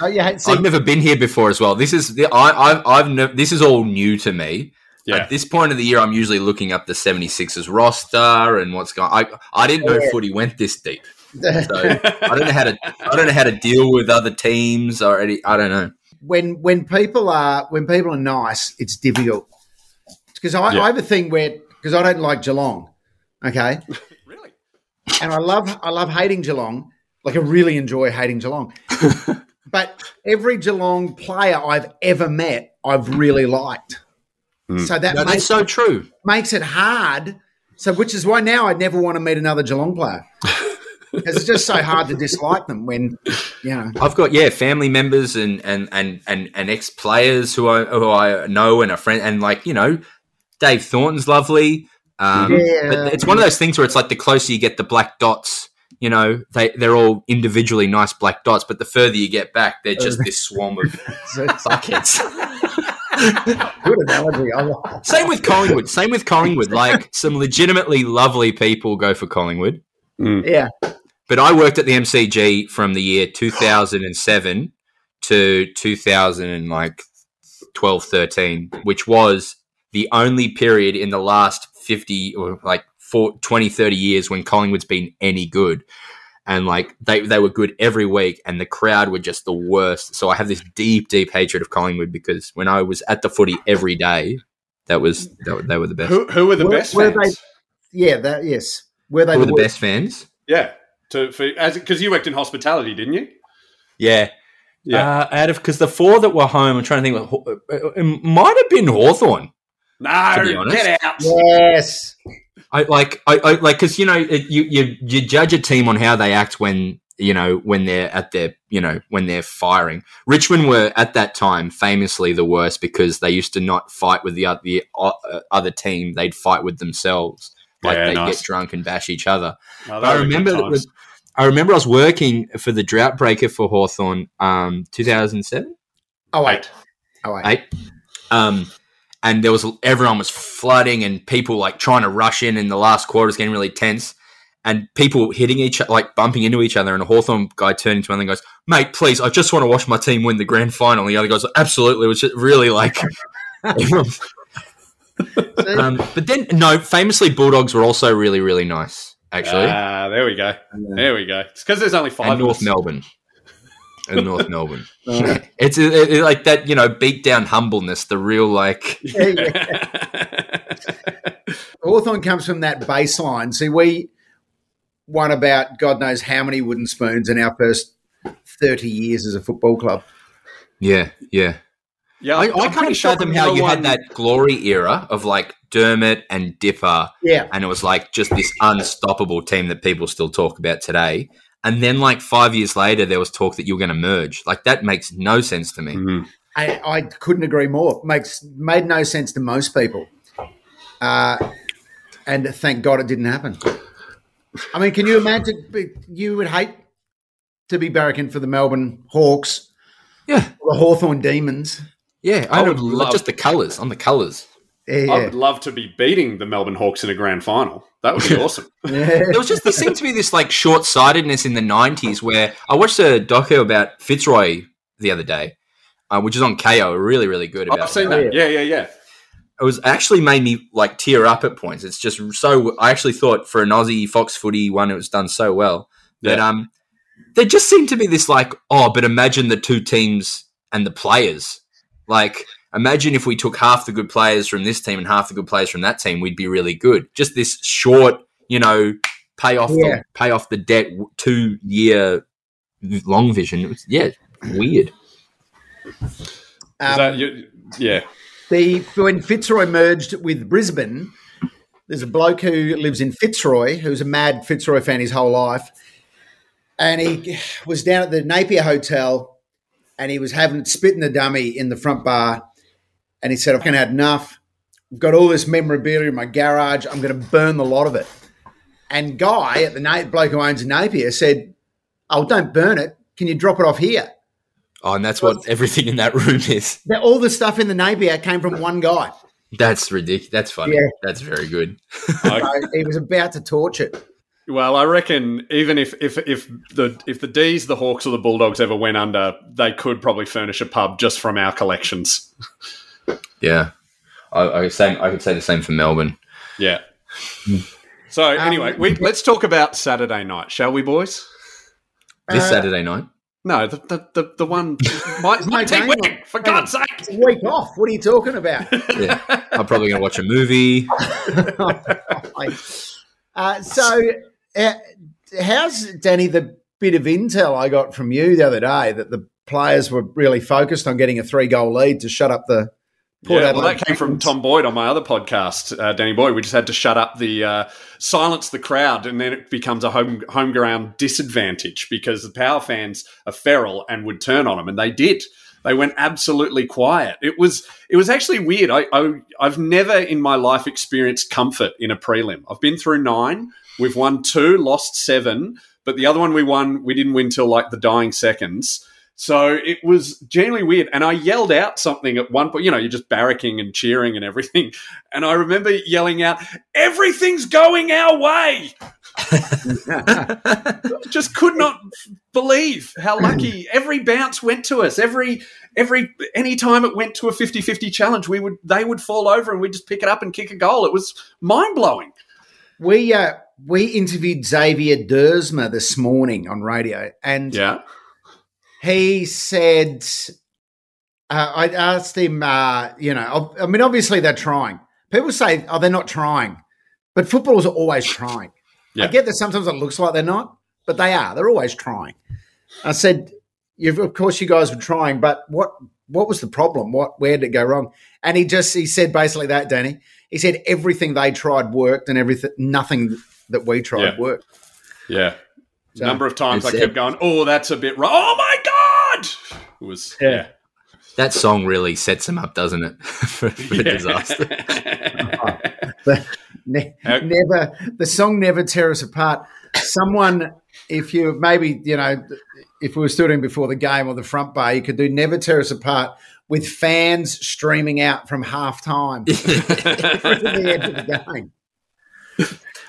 Oh, yeah. See, I've never been here before as well. This is the, I, I've, I've ne- this is all new to me. Yeah. At this point of the year, I'm usually looking up the 76ers roster and what's going. I I didn't know Yeah. footy went this deep, so I don't know how to I don't know how to deal with other teams or any. I don't know. when when people are when people are nice, it's difficult because I, Yeah. I have a thing where because I don't like Geelong, okay, really. and I love I love hating Geelong. Like I really enjoy hating Geelong, but every Geelong player I've ever met, I've really liked. Hmm. So that No, that's makes, so true. makes it hard. So which is why now I'd never want to meet another Geelong player. Because it's just so hard to dislike them when, you know. I've got yeah family members and and and and, and ex players who I who I know and a friend and like you know Dave Thornton's lovely. Um, Yeah. but it's one of those things where it's like the closer you get the black dots, you know they they're all individually nice black dots, but the further you get back, they're just this swarm of buckets. Good analogy. Like. Same with Collingwood. Same with Collingwood. Like some legitimately lovely people go for Collingwood. Yeah. But I worked at the MCG from the year 2007 to 2012, 13, which was the only period in the last 50 or like four, 20, 30 years when Collingwood's been any good. And like they, they were good every week and the crowd were just the worst. So I have this deep, deep hatred of Collingwood because when I was at the footy every day, that was, that, they were the best. Who who are the Were- best were fans? Yeah, that yes. Were they Who were the the best fans? Yeah, to for as because you worked in hospitality, didn't you? Yeah. Yeah. Uh, out of because the four that were home, I'm trying to think. What, uh, it might have been Hawthorn. To be No, get out. Yes. I like I, I like because you know it, you you you judge a team on how they act when you know when they're at their you know when they're firing. Richmond were at that time famously the worst because they used to not fight with the other the uh, other team; they'd fight with themselves. Like Yeah, they'd nice. get drunk and bash each other. But I those are good remember that was, I remember I was working for the drought breaker for Hawthorn um 2007 Oh wait. Oh wait. eight. Um, and there was everyone was flooding and people like trying to rush in in the last quarter was getting really tense and people hitting each like bumping into each other and a Hawthorn guy turned to one and goes, Mate, please, I just want to watch my team win the grand final. And the other goes, Absolutely. It was just really like um, but then no, famously Bulldogs were also really, really nice, actually. Ah, there we go. There we go. It's because there's only five and North. Melbourne. And North Melbourne. it's it, it- like that, you know, beat down humbleness, the real like Yeah, yeah. Hawthorn comes from that baseline. See, we won about God knows how many wooden spoons in our first 30 years as a football club. Yeah, yeah. yeah, I, I'm I pretty kind of sure showed them how you one- had that glory era of like Dermot and Dipper, Yeah. and it was like just this unstoppable team that people still talk about today. And then, like five years later, there was talk that you were going to merge. Like that makes no sense to me. Mhm. I, I couldn't agree more. Makes made no sense to most people. Uh, and thank God it didn't happen. I mean, can you imagine? You would hate to be barracking for the Melbourne Hawks, Yeah, or the Hawthorn Demons. yeah. I, I would would love love- just the colours on the colours. Yeah, I would love to be beating the Melbourne Hawks in a grand final. That would be awesome. There was just there seemed to be this like short sightedness in the nineties where I watched a doco about Fitzroy the other day, uh, which is on Kayo, really really good. About I've seen that. that. Yeah, yeah, yeah. it was actually made me like tear up at points. It's just so I actually thought for an Aussie Fox Footy one, it was done so well But Yeah. um there just seemed to be this like oh, but imagine the two teams and the players. Like imagine if we took half the good players from this team and half the good players from that team, we'd be really good. Just this short, you know, pay off Yeah. the pay off the debt two year long vision. It was, yeah, weird. Is Um, that you, yeah. The when Fitzroy merged with Brisbane, there's a bloke who lives in Fitzroy who's a mad Fitzroy fan his whole life, and he was down at the Napier Hotel, and he was having spit in the dummy in the front bar, and he said, "I've had enough. I've got all this memorabilia in my garage. I'm going to burn the lot of it." And Guy at the Na- bloke who owns Napier said, "Oh, don't burn it. Can you drop it off here?" Oh, and that's what everything in that room is. All the stuff in the Napier came from one guy. That's ridiculous. That's funny. Yeah. That's very good. So he was about to torch it. Well, I reckon even if, if if the if the D's, the Hawks, or the Bulldogs ever went under, they could probably furnish a pub just from our collections. Yeah, I, I could say I could say the same for Melbourne. Yeah. So anyway, we, let's talk about Saturday night, shall we, boys? This Uh, Saturday night. No, the the, the, the one my, my no team game winning, on. for God's sake. It's a week off. What are you talking about? Yeah, I'm probably going to watch a movie. uh, so, uh, how's Danny the bit of intel I got from you the other day that the players were really focused on getting a three goal lead to shut up the Port yeah, well, that came from Tom Boyd on my other podcast, uh, Danny Boyd. We just had to shut up the uh, silence the crowd, and then it becomes a home home ground disadvantage because the Power fans are feral and would turn on them, and they did. They went absolutely quiet. It was it was actually weird. I, I I've never in my life experienced comfort in a prelim. I've been through nine. We've won two, lost seven, but the other one we won, we didn't win till like the dying seconds. So it was genuinely weird. And I yelled out something at one point. You know, you're just barracking and cheering and everything. And I remember yelling out, Everything's going our way. just could not believe how lucky every bounce went to us. Every every any time it went to a 50-50 challenge, we would they would fall over and we'd just pick it up and kick a goal. It was mind blowing. We uh, we interviewed Xavier Duursma this morning on radio, and Yeah. He said, uh, I asked him, uh, you know, I mean, obviously they're trying. People say, oh, they're not trying, but footballers are always trying. I get that sometimes it looks like they're not, but they are. They're always trying. I said, you've, of course, you guys were trying, but what what was the problem? What where did it go wrong? And he just he said basically that, Danny. He said everything they tried worked, and everything nothing that we tried Yeah. worked. Yeah. So- Number of times I It's- kept going, oh, that's a bit wrong. Oh my God! It was, Yeah. yeah. That song really sets him up, doesn't it, for, for a disaster? The- ne- Uh, never the song never tear us apart. Someone, if you maybe you know, if we were studying before the game or the front bar, you could do never tear us apart with fans streaming out from half time to the end of the game.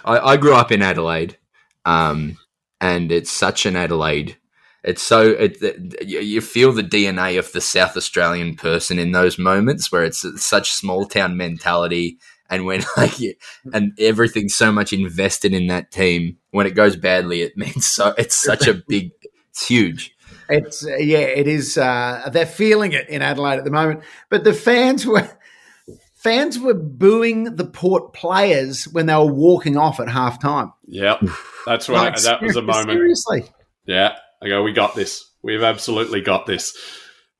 I, I grew up in Adelaide, um, and it's such an Adelaide. It's so it, it- you feel the DNA of the South Australian person in those moments where it's such small town mentality, and when like and everything's so much invested in that team. When it goes badly, it means so. It's such a big. It's huge. It's yeah, it is. Uh, they're feeling it in Adelaide at the moment, but the fans were fans were booing the Port players when they were walking off at half time. Yep. That's right. I- that was a moment. Seriously, Yeah. I go, we got this. We've absolutely got this.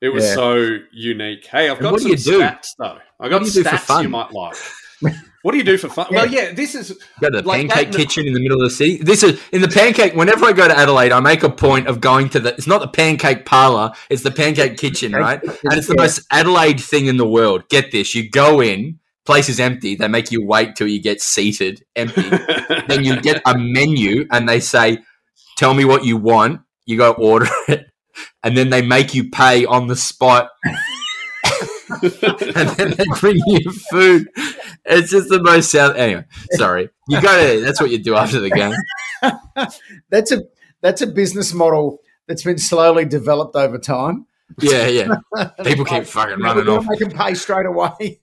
It was Yeah. so unique. Hey, I've got what some do you do? stats though. I got do you do for stats fun? you might like. what do you do for fun? Well, yeah, this is Go to the Like pancake in kitchen in the middle of the city. This is in the pancake. Whenever I go to Adelaide, I make a point of going to the. It's not the pancake parlor. It's the pancake kitchen, right? And it's the Yeah. most Adelaide thing in the world. Get this: you go in, place is empty. They make you wait till you get seated, empty. then you get a menu, and they say, "Tell me what you want." You go order it, and then they make you pay on the spot. and then they bring you food. It's just the most south. Anyway, sorry. You go to. That's what you do after the game. that's a that's a business model that's been slowly developed over time. Yeah, yeah. People keep fucking running off. They can pay straight away.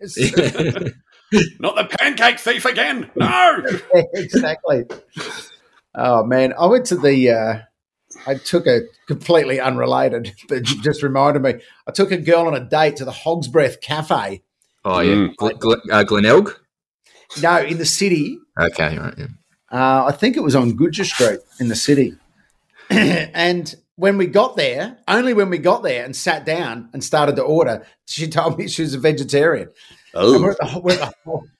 Not the pancake thief again. No. exactly. Oh man, I went to the. Uh, I took a completely unrelated, but just reminded me. I took a girl on a date to the Hog's Breath Cafe. Oh yeah, Mm. Gl- Gl- uh, Glenelg. No, in the city. Okay, right. Yeah. Uh, I think it was on Gouger Street in the city. and when we got there, only when we got there and sat down and started to order, she told me she was a vegetarian. Oh. And we're at the, we're at the,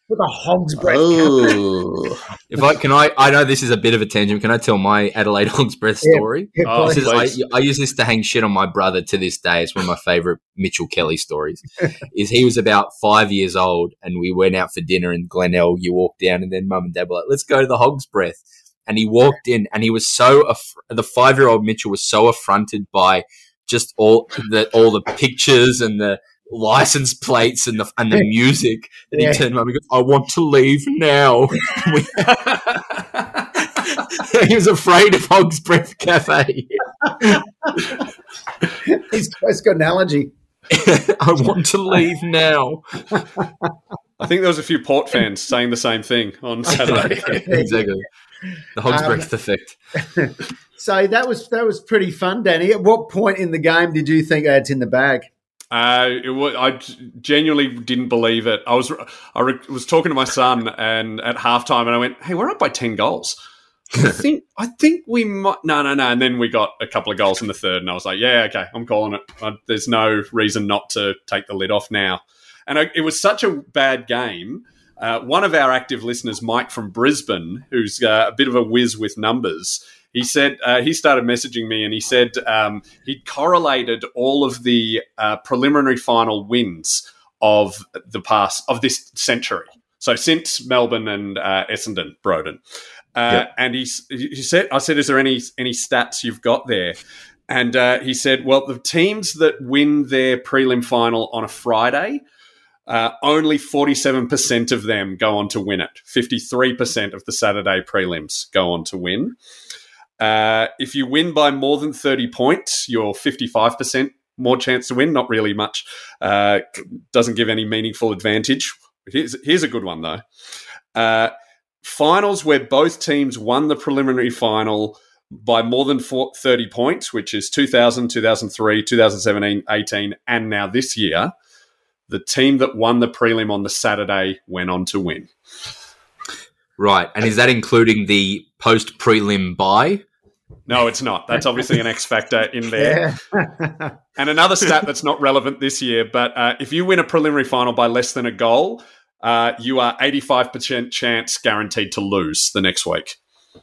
we're at the Hog's Breath oh. Cafe. If I can, I I know this is a bit of a tangent. Can I tell my Adelaide Hog's Breath story? Yeah, Oh, is, I, I use this to hang shit on my brother to this day. It's one of my favorite Mitchell Kelly stories. is he was about five years old and we went out for dinner in Glenelg. You walked down and then mum and dad were like, let's go to the Hog's Breath. And he walked in and he was so, aff- the five year old Mitchell was so affronted by just all the, all the pictures and the license plates and the, and the music that Yeah. he turned around and goes, I want to leave now. he was afraid of Hog's Breath Cafe. He's, he's got an allergy. I want to leave now. I think there was a few Port fans saying the same thing on Saturday. exactly. The Hog's Um, Breath effect. So that was that was pretty fun, Danny. At what point in the game did you think oh, it's in the bag? Uh, it was, I genuinely didn't believe it. I was I re- was talking to my son and at halftime, and I went, "Hey, we're up by ten goals. I think I think we might." No, no, no. And then we got a couple of goals in the third, and I was like, "Yeah, okay, I'm calling it. Uh, there's no reason not to take the lid off now." And I, it was such a bad game. Uh, one of our active listeners, Mike from Brisbane, who's uh, a bit of a whiz with numbers, he said uh, he started messaging me and he said um, he correlated all of the uh, preliminary final wins of the past of this century. So since Melbourne and uh, Essendon, Broden, uh, and he he said, I said, is there any any stats you've got there? And uh, he said, well, the teams that win their prelim final on a Friday. Uh, only 47% of them go on to win it. 53% of the Saturday prelims go on to win. Uh, if you win by more than 30 points, you're 55% more chance to win. Not really much. Uh, doesn't give any meaningful advantage. Here's, here's a good one, though. Uh, finals where both teams won the preliminary final by more than four, 30 points, which is 2000, 2003, 2017, 18, and now this year. The team that won the prelim on the Saturday went on to win. Right. And is that including the post prelim buy? No, it's not. That's obviously an X factor in there. and another stat that's not relevant this year, but uh, if you win a preliminary final by less than a goal, uh, you are 85% chance guaranteed to lose the next week.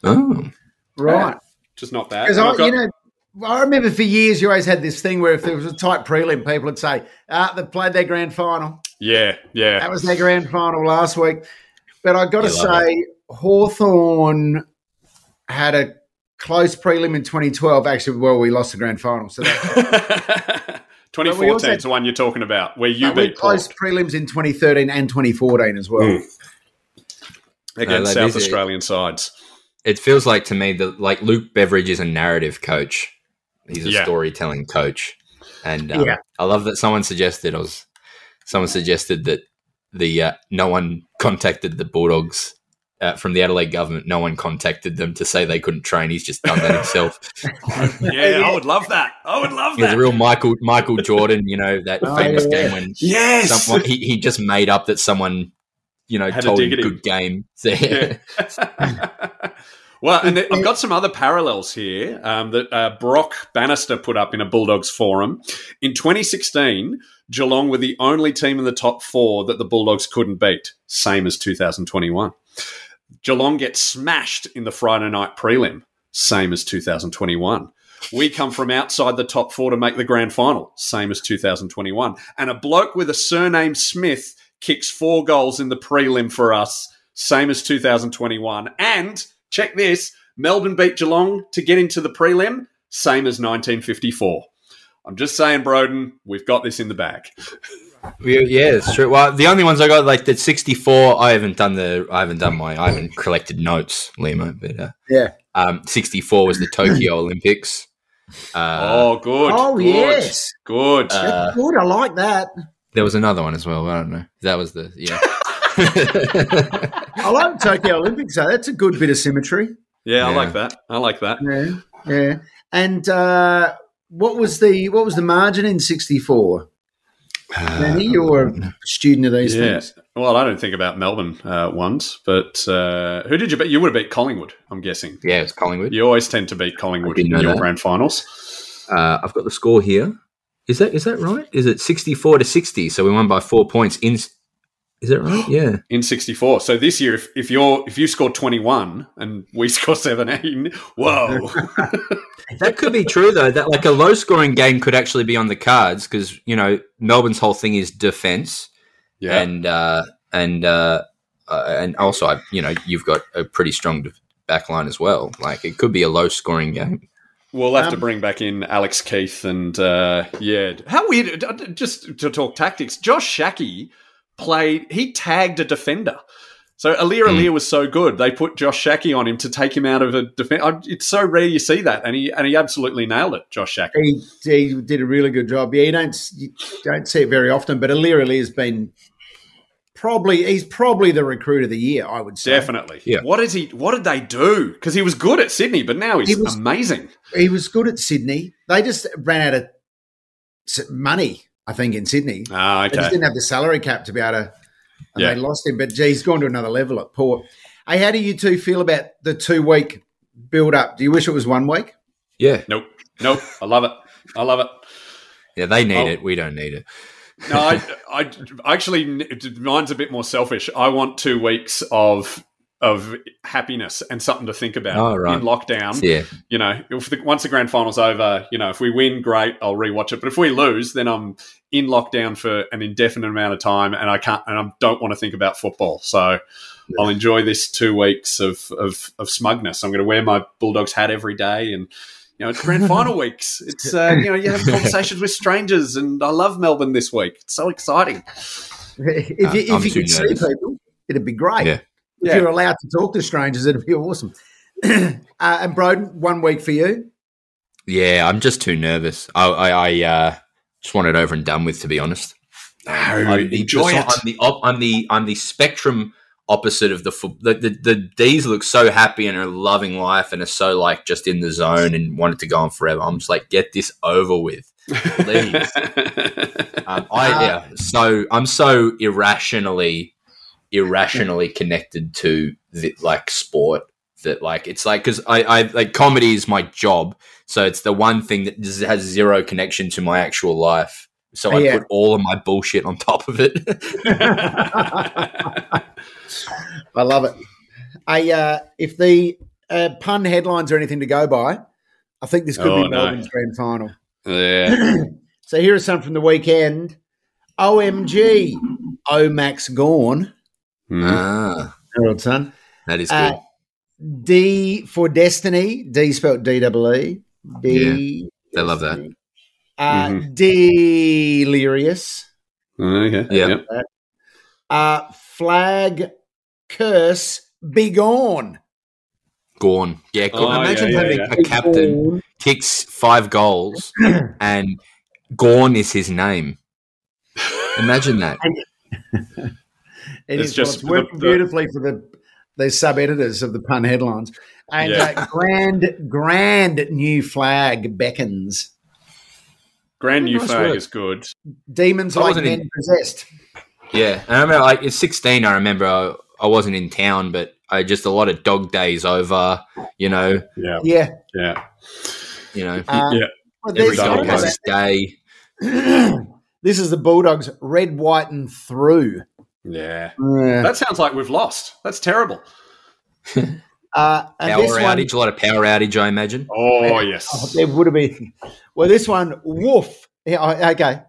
Oh, Right. Just not bad. Because I, got- you know, I remember for years you always had this thing where if there was a tight prelim, people would say, "Ah, they played their grand final." yeah, yeah. That was their grand final last week. But I got to You love say, Hawthorn had a close prelim in 2012. Actually, well, we lost the grand final, so that, 2014 is the one you're talking about, where you but we beat close Port prelims in 2013 and 2014 as well. Mm. against like South this- Australian sides. it feels like to me that like Luke Beveridge is a narrative coach. He's a Yeah. storytelling coach, and um, Yeah. I love that someone suggested. I was someone suggested that the uh, no one contacted the Bulldogs uh, from the Adelaide government. No one contacted them to say they couldn't train. He's just done that himself. Yeah, I would love that. I would love He's that. a real Michael Michael Jordan. You know that Oh, famous yeah. game when yes. someone he, he just made up that someone you know Had told dig him at him. good game. Yeah. well, and I've got some other parallels here um, that uh, Brock Bannister put up in a Bulldogs forum. In 2016, Geelong were the only team in the top four that the Bulldogs couldn't beat, same as 2021. Geelong gets smashed in the Friday night prelim, same as 2021. We come from outside the top four to make the grand final, same as 2021. And a bloke with a surname Smith kicks four goals in the prelim for us, same as 2021. And check this Melbourne beat Geelong to get into the prelim, same as 1954. I'm just saying, Broden, we've got this in the bag. Yeah, yeah, it's true. Well, the only ones I got like the sixty-four. I haven't done the. I haven't done my. I haven't collected notes, Lehmo. But uh, Yeah. um, sixty-four was the Tokyo Olympics. Uh, oh, good. Oh, good, yes. Good. Uh, good. I like that. there was another one as well. I don't know. That was the yeah. I like Tokyo Olympics. though. That's a good bit of symmetry. yeah, I like that. I like that. Yeah, yeah. And uh, what was the what was the margin in '64? Danny, you were a student of these Yeah. things. Well, I don't think about Melbourne uh, ones, but uh, who did you beat? You would have beat Collingwood, I'm guessing. yeah, it's Collingwood. You always tend to beat Collingwood in your that. grand finals. Uh, I've got the score here. Is that is that right? Is it sixty-four to sixty? So we won by four points. In is that right? Yeah. in 64. So this year, if, if you're if you score 21 and we score 17, whoa, That could be true though. That like a low scoring game could actually be on the cards because you know Melbourne's whole thing is defense yeah, and uh, and uh, uh, and also I- you know you've got a pretty strong back line as well. Like it could be a low scoring game. we'll have to Um, bring back in Alex Keath and uh, yeah, how weird. Just to talk tactics, Josh Schache played. He tagged a defender. So Aliir. Aliir hmm. was so good, they put Josh Schache on him to take him out of a defense. It's so rare you see that, and he and he absolutely nailed it, Josh Schache. He, he did a really good job. Yeah, you don't you don't see it very often, but Aliir Aliir has been probably he's probably the recruit of the year. I would say. Definitely. Yeah. What is he? What did they do? Because he was good at Sydney, but now he's He was- amazing. He was good at Sydney. They just ran out of money, I think, in Sydney. Ah, They just didn't have the salary cap to be able to. And Yeah. they lost him, but gee, he's gone to another level at Port. Hey, how do you two feel about the two week build up? Do you wish it was one week? Yeah, Nope. Nope. I love it. I love it. yeah. They need Oh. it. We don't need it. No, I, I actually mine's a bit more selfish. I want two weeks of of happiness and something to think about Oh, right. in lockdown. Yeah, You know, if the, once the grand final's over, you know, if we win, great, I'll rewatch it. But if we lose, then I'm in lockdown for an indefinite amount of time, and I can't, and I don't want to think about football. So I'll enjoy this two weeks of of, of smugness. I'm going to wear my Bulldogs hat every day, and you know, it's grand final weeks. It's uh, you know, you have conversations with strangers, and I love Melbourne this week. It's so exciting. if you, I'm if you too could see people, it'd be great. Yeah. If Yeah. you're allowed to talk to strangers, it'd be awesome. uh, and Broden, one week for you. yeah. I'm just too nervous. I, I, I uh, just want it over and done with. To be honest. I'm the, enjoy I'm the op- I'm the I'm the spectrum opposite of the foot. The, the the D's look so happy and are loving life and are so like just in the zone and want it to go on forever. I'm just like, get this over with. Please. Um, I yeah. So I'm so irrationally, irrationally connected to the, like sport that like it's like because I, I like comedy is my job, so it's the one thing that has zero connection to my actual life. So I Yeah. put all of my bullshit on top of it. I love it. I, uh, if the uh, pun headlines are anything to go by, I think this could Oh, be no. Melbourne's grand final. Yeah. So here are some from the weekend. OMG, O Max Gawn, Mm. ah, Herald Sun. that is good. Uh, D for Destiny, D spelled D double E. D. they love that. Uh, Mhm. Delirious. Okay. Yeah. Yep. Uh, flag curse be gone. Gawn, yeah. Gawn. Oh, Imagine yeah, yeah, having yeah. a captain kicks five goals and Gawn is his name. Imagine that. It It's is, just well, it's working the- the- beautifully for the the sub editors of the pun headlines. And Yeah. uh, grand, grand new flag beckons. Grand new Nice flag work. is good. Demons I like wasn't men in- possessed. Yeah, and I remember like at sixteen. I remember I, I wasn't in town, but I just a lot of dog days over. You know, Yeah. Yeah. Yeah. you know, Uh, Yeah. well, every dog dog has its day. this is the Bulldogs red, white, and through. Yeah. Uh, That sounds like we've lost. That's terrible. uh, and Power this one, outage, a lot of power outage. I imagine. Oh, Oh, yes. there would have been. Well, this one, woof. Yeah, okay.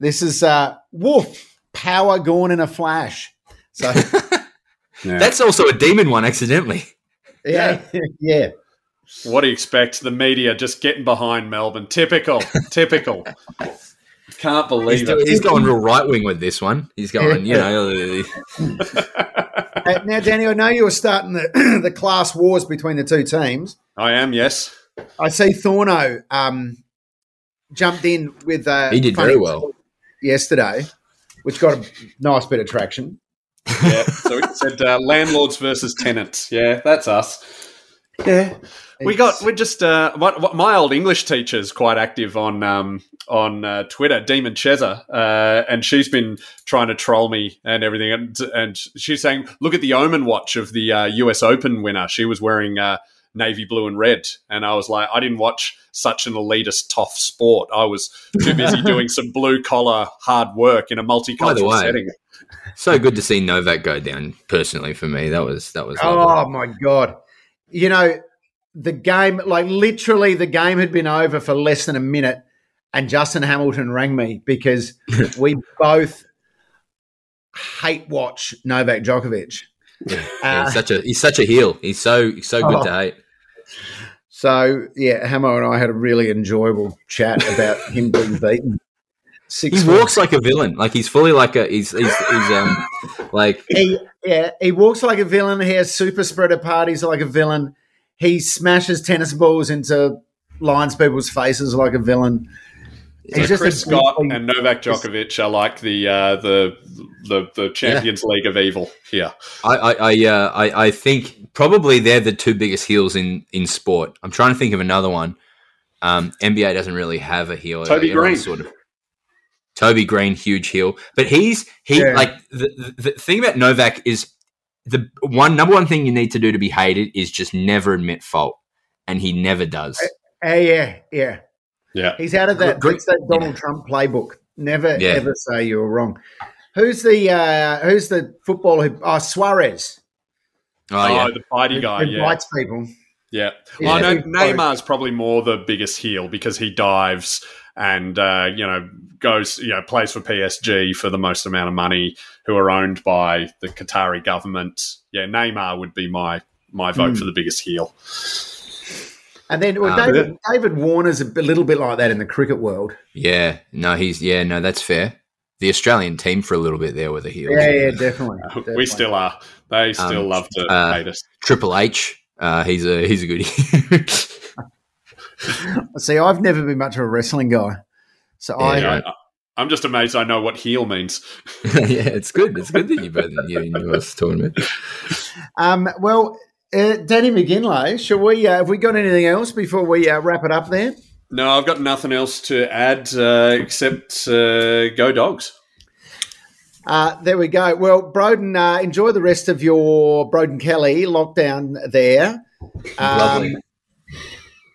This is uh, woof. Power gone in a flash. So Yeah. That's also a demon one, accidentally. yeah, yeah. What do you expect? The media just getting behind Melbourne. Typical. Typical. Can't believe do- it. he's going real right wing with this one. He's going, you know, now, Danny, I know you were starting the the class wars between the two teams. I am, yes. I see Thorno um, jumped in with. Uh, He did very well. yesterday, which got a nice bit of traction. Yeah. So it said uh, landlords versus tenants. Yeah, that's us. Yeah. We got we're just uh, what, my old English teacher's quite active on um, on uh, Twitter, Demon Cheza, uh, and she's been trying to troll me and everything, and, and she's saying, "Look at the Omen watch of the uh, U.S. Open winner. She was wearing uh, navy blue and red," and I was like, "I didn't watch such an elitist tough sport. I was too busy doing some blue collar hard work in a multicultural way, setting." so good to see Novak go down. Personally, for me, that was that was. Oh lovely. my god! You know, the game, like literally, the game had been over for less than a minute, and Justin Hamilton rang me because we both hate watch Novak Djokovic. Uh, he's such a he's such a heel. He's so he's so good Oh. to hate. so yeah, Hamo and I had a really enjoyable chat about him being beaten. Six He walks like a villain. Like he's fully like a he's he's, he's um like he yeah he walks like a villain. He has super spreader parties like a villain. He smashes tennis balls into lines people's faces like a villain. He's So just Chris a Scott deeply- and Novak Djokovic are like the uh, the the the Champions League of evil here. I I I, uh, I I think probably they're the two biggest heels in in sport. I'm trying to think of another one. Um, NBA doesn't really have a heel. Toby Everyone's Green. sort of Toby Green, huge heel, but he's he Yeah. like the, the the thing about Novak is the one number one thing you need to do to be hated is just never admit fault, and he never does. Uh, yeah, yeah. Yeah, He's out of that. Great- It's that Donald Trump playbook. Never Yeah. ever say you were wrong. Who's the uh, Who's the footballer? Who, oh, Suarez. Oh, oh, yeah, the fighty Who, guy. who Yeah, bites people. yeah. Yeah. Oh, no, Yeah. Neymar's probably more the biggest heel because he dives and uh, you know goes you know plays for PSG for the most amount of money, who are owned by the Qatari government. Yeah, Neymar would be my my vote Hmm. for the biggest heel. And then well, Ah, David David Warner's a little bit like that in the cricket world. yeah. No, he's yeah. No, that's fair. The Australian team for a little bit there with the heels. Yeah, yeah, definitely. We still are. They still Um, love to uh, hate us. Triple H. Uh, he's a he's a good. See, I've never been much of a wrestling guy, so I. Yeah. I, I'm just amazed. I know what heel means. yeah, it's good. It's good that you both you, you know what I was talking about. Um, well, uh, Danny McGinlay, shall we? Uh, have we got anything else before we uh, wrap it up there? No, I've got nothing else to add uh, except uh, go dogs. Uh, there we go. Well, Broden, uh, enjoy the rest of your Broden Kelly lockdown there. Um, Lovely.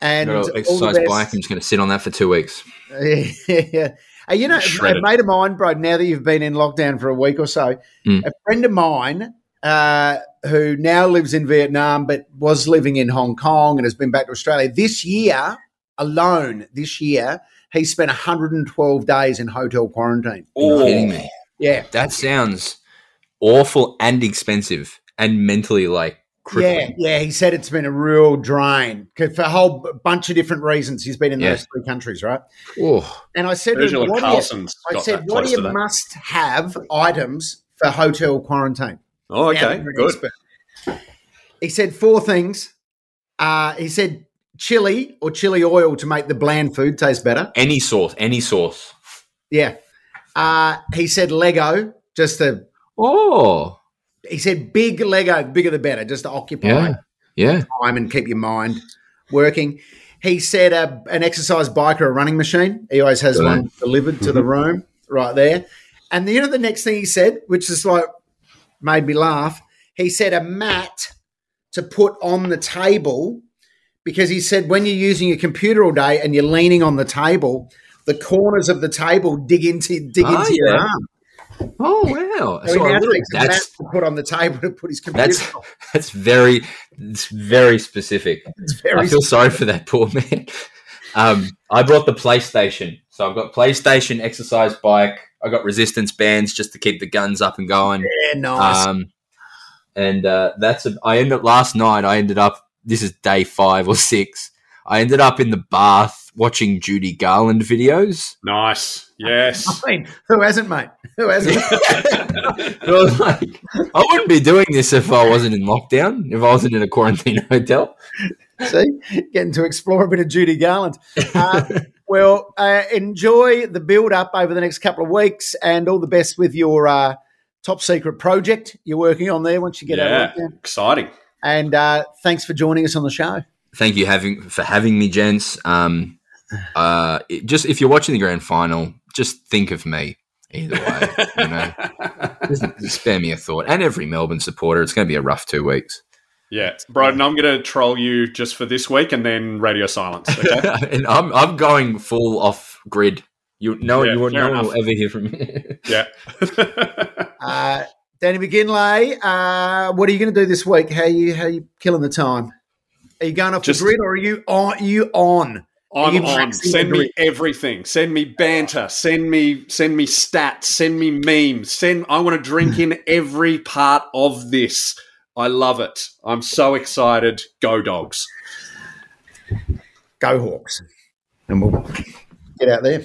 And Got all the exercise best. bike. I'm just going to sit on that for two weeks. yeah. You know, a Shredded. mate of mine, bro, now that you've been in lockdown for a week or so, Mm. a friend of mine uh, who now lives in Vietnam but was living in Hong Kong and has been back to Australia this year alone, this year, he spent 112 days in hotel quarantine. You're kidding me? Yeah. That sounds awful and expensive and mentally like Yeah, crippling. yeah, he said it's been a real drain 'Cause for a whole bunch of different reasons. He's been in Yeah. those three countries, right? Oh, And I said, to him, Ursula what do you, I said, what do to you that. must have items for hotel quarantine? Oh, okay, good. expert. He said four things. Uh, he said chili or chili oil to make the bland food taste better. any sauce, any sauce. Yeah. Uh, he said Lego, just to, Oh, he said big Lego, the bigger the better, just to occupy yeah, yeah. time and keep your mind working. He said a, an exercise bike or a running machine. He always has Good. one delivered to the room right there. And the, you know the next thing he said, which is like made me laugh. He said a mat to put on the table because he said when you're using your computer all day and you're leaning on the table, the corners of the table dig into dig Ah, into your arm. Oh wow! So, So he a now little- takes a mat that's to put on the table to put his computer. that's on. that's very it's very specific. It's very I feel sorry for that poor man. Um, I brought the PlayStation, so I've got PlayStation exercise bike. I got resistance bands just to keep the guns up and going. yeah, nice. Um, and uh, that's a, I ended up last night. I ended up. This is day five or six. I ended up in the bath watching Judy Garland videos. Nice. Yes. I mean, who hasn't, mate? Who hasn't? I was like, I wouldn't be doing this if I wasn't in lockdown. If I wasn't in a quarantine hotel. See, getting to explore a bit of Judy Garland. Uh, well, uh, enjoy the build up over the next couple of weeks, and all the best with your uh, top secret project you're working on there. Once you get out of lockdown, Exciting. and uh, thanks for joining us on the show. Thank you having for having me, gents. Um, uh, it- just if you're watching the grand final, just think of me. Either way, you know, just, just spare me a thought. And every Melbourne supporter, it's going to be a rough two weeks. Yeah. Broden, I'm going to troll you just for this week and then radio silence. Okay? and I'm I'm going full off grid. You no, Yeah, you won't- no one will ever hear from me. yeah. Uh, Danny McGinlay, uh, what are you going to do this week? How you how you killing the time? Are you going off Just- the grid, or are you on? you on? I'm on. Send me everything. Send me banter. Send me send me stats. Send me memes. Send I want to drink in every part of this. I love it. I'm so excited. Go dogs. Go Hawks, and we'll get out there.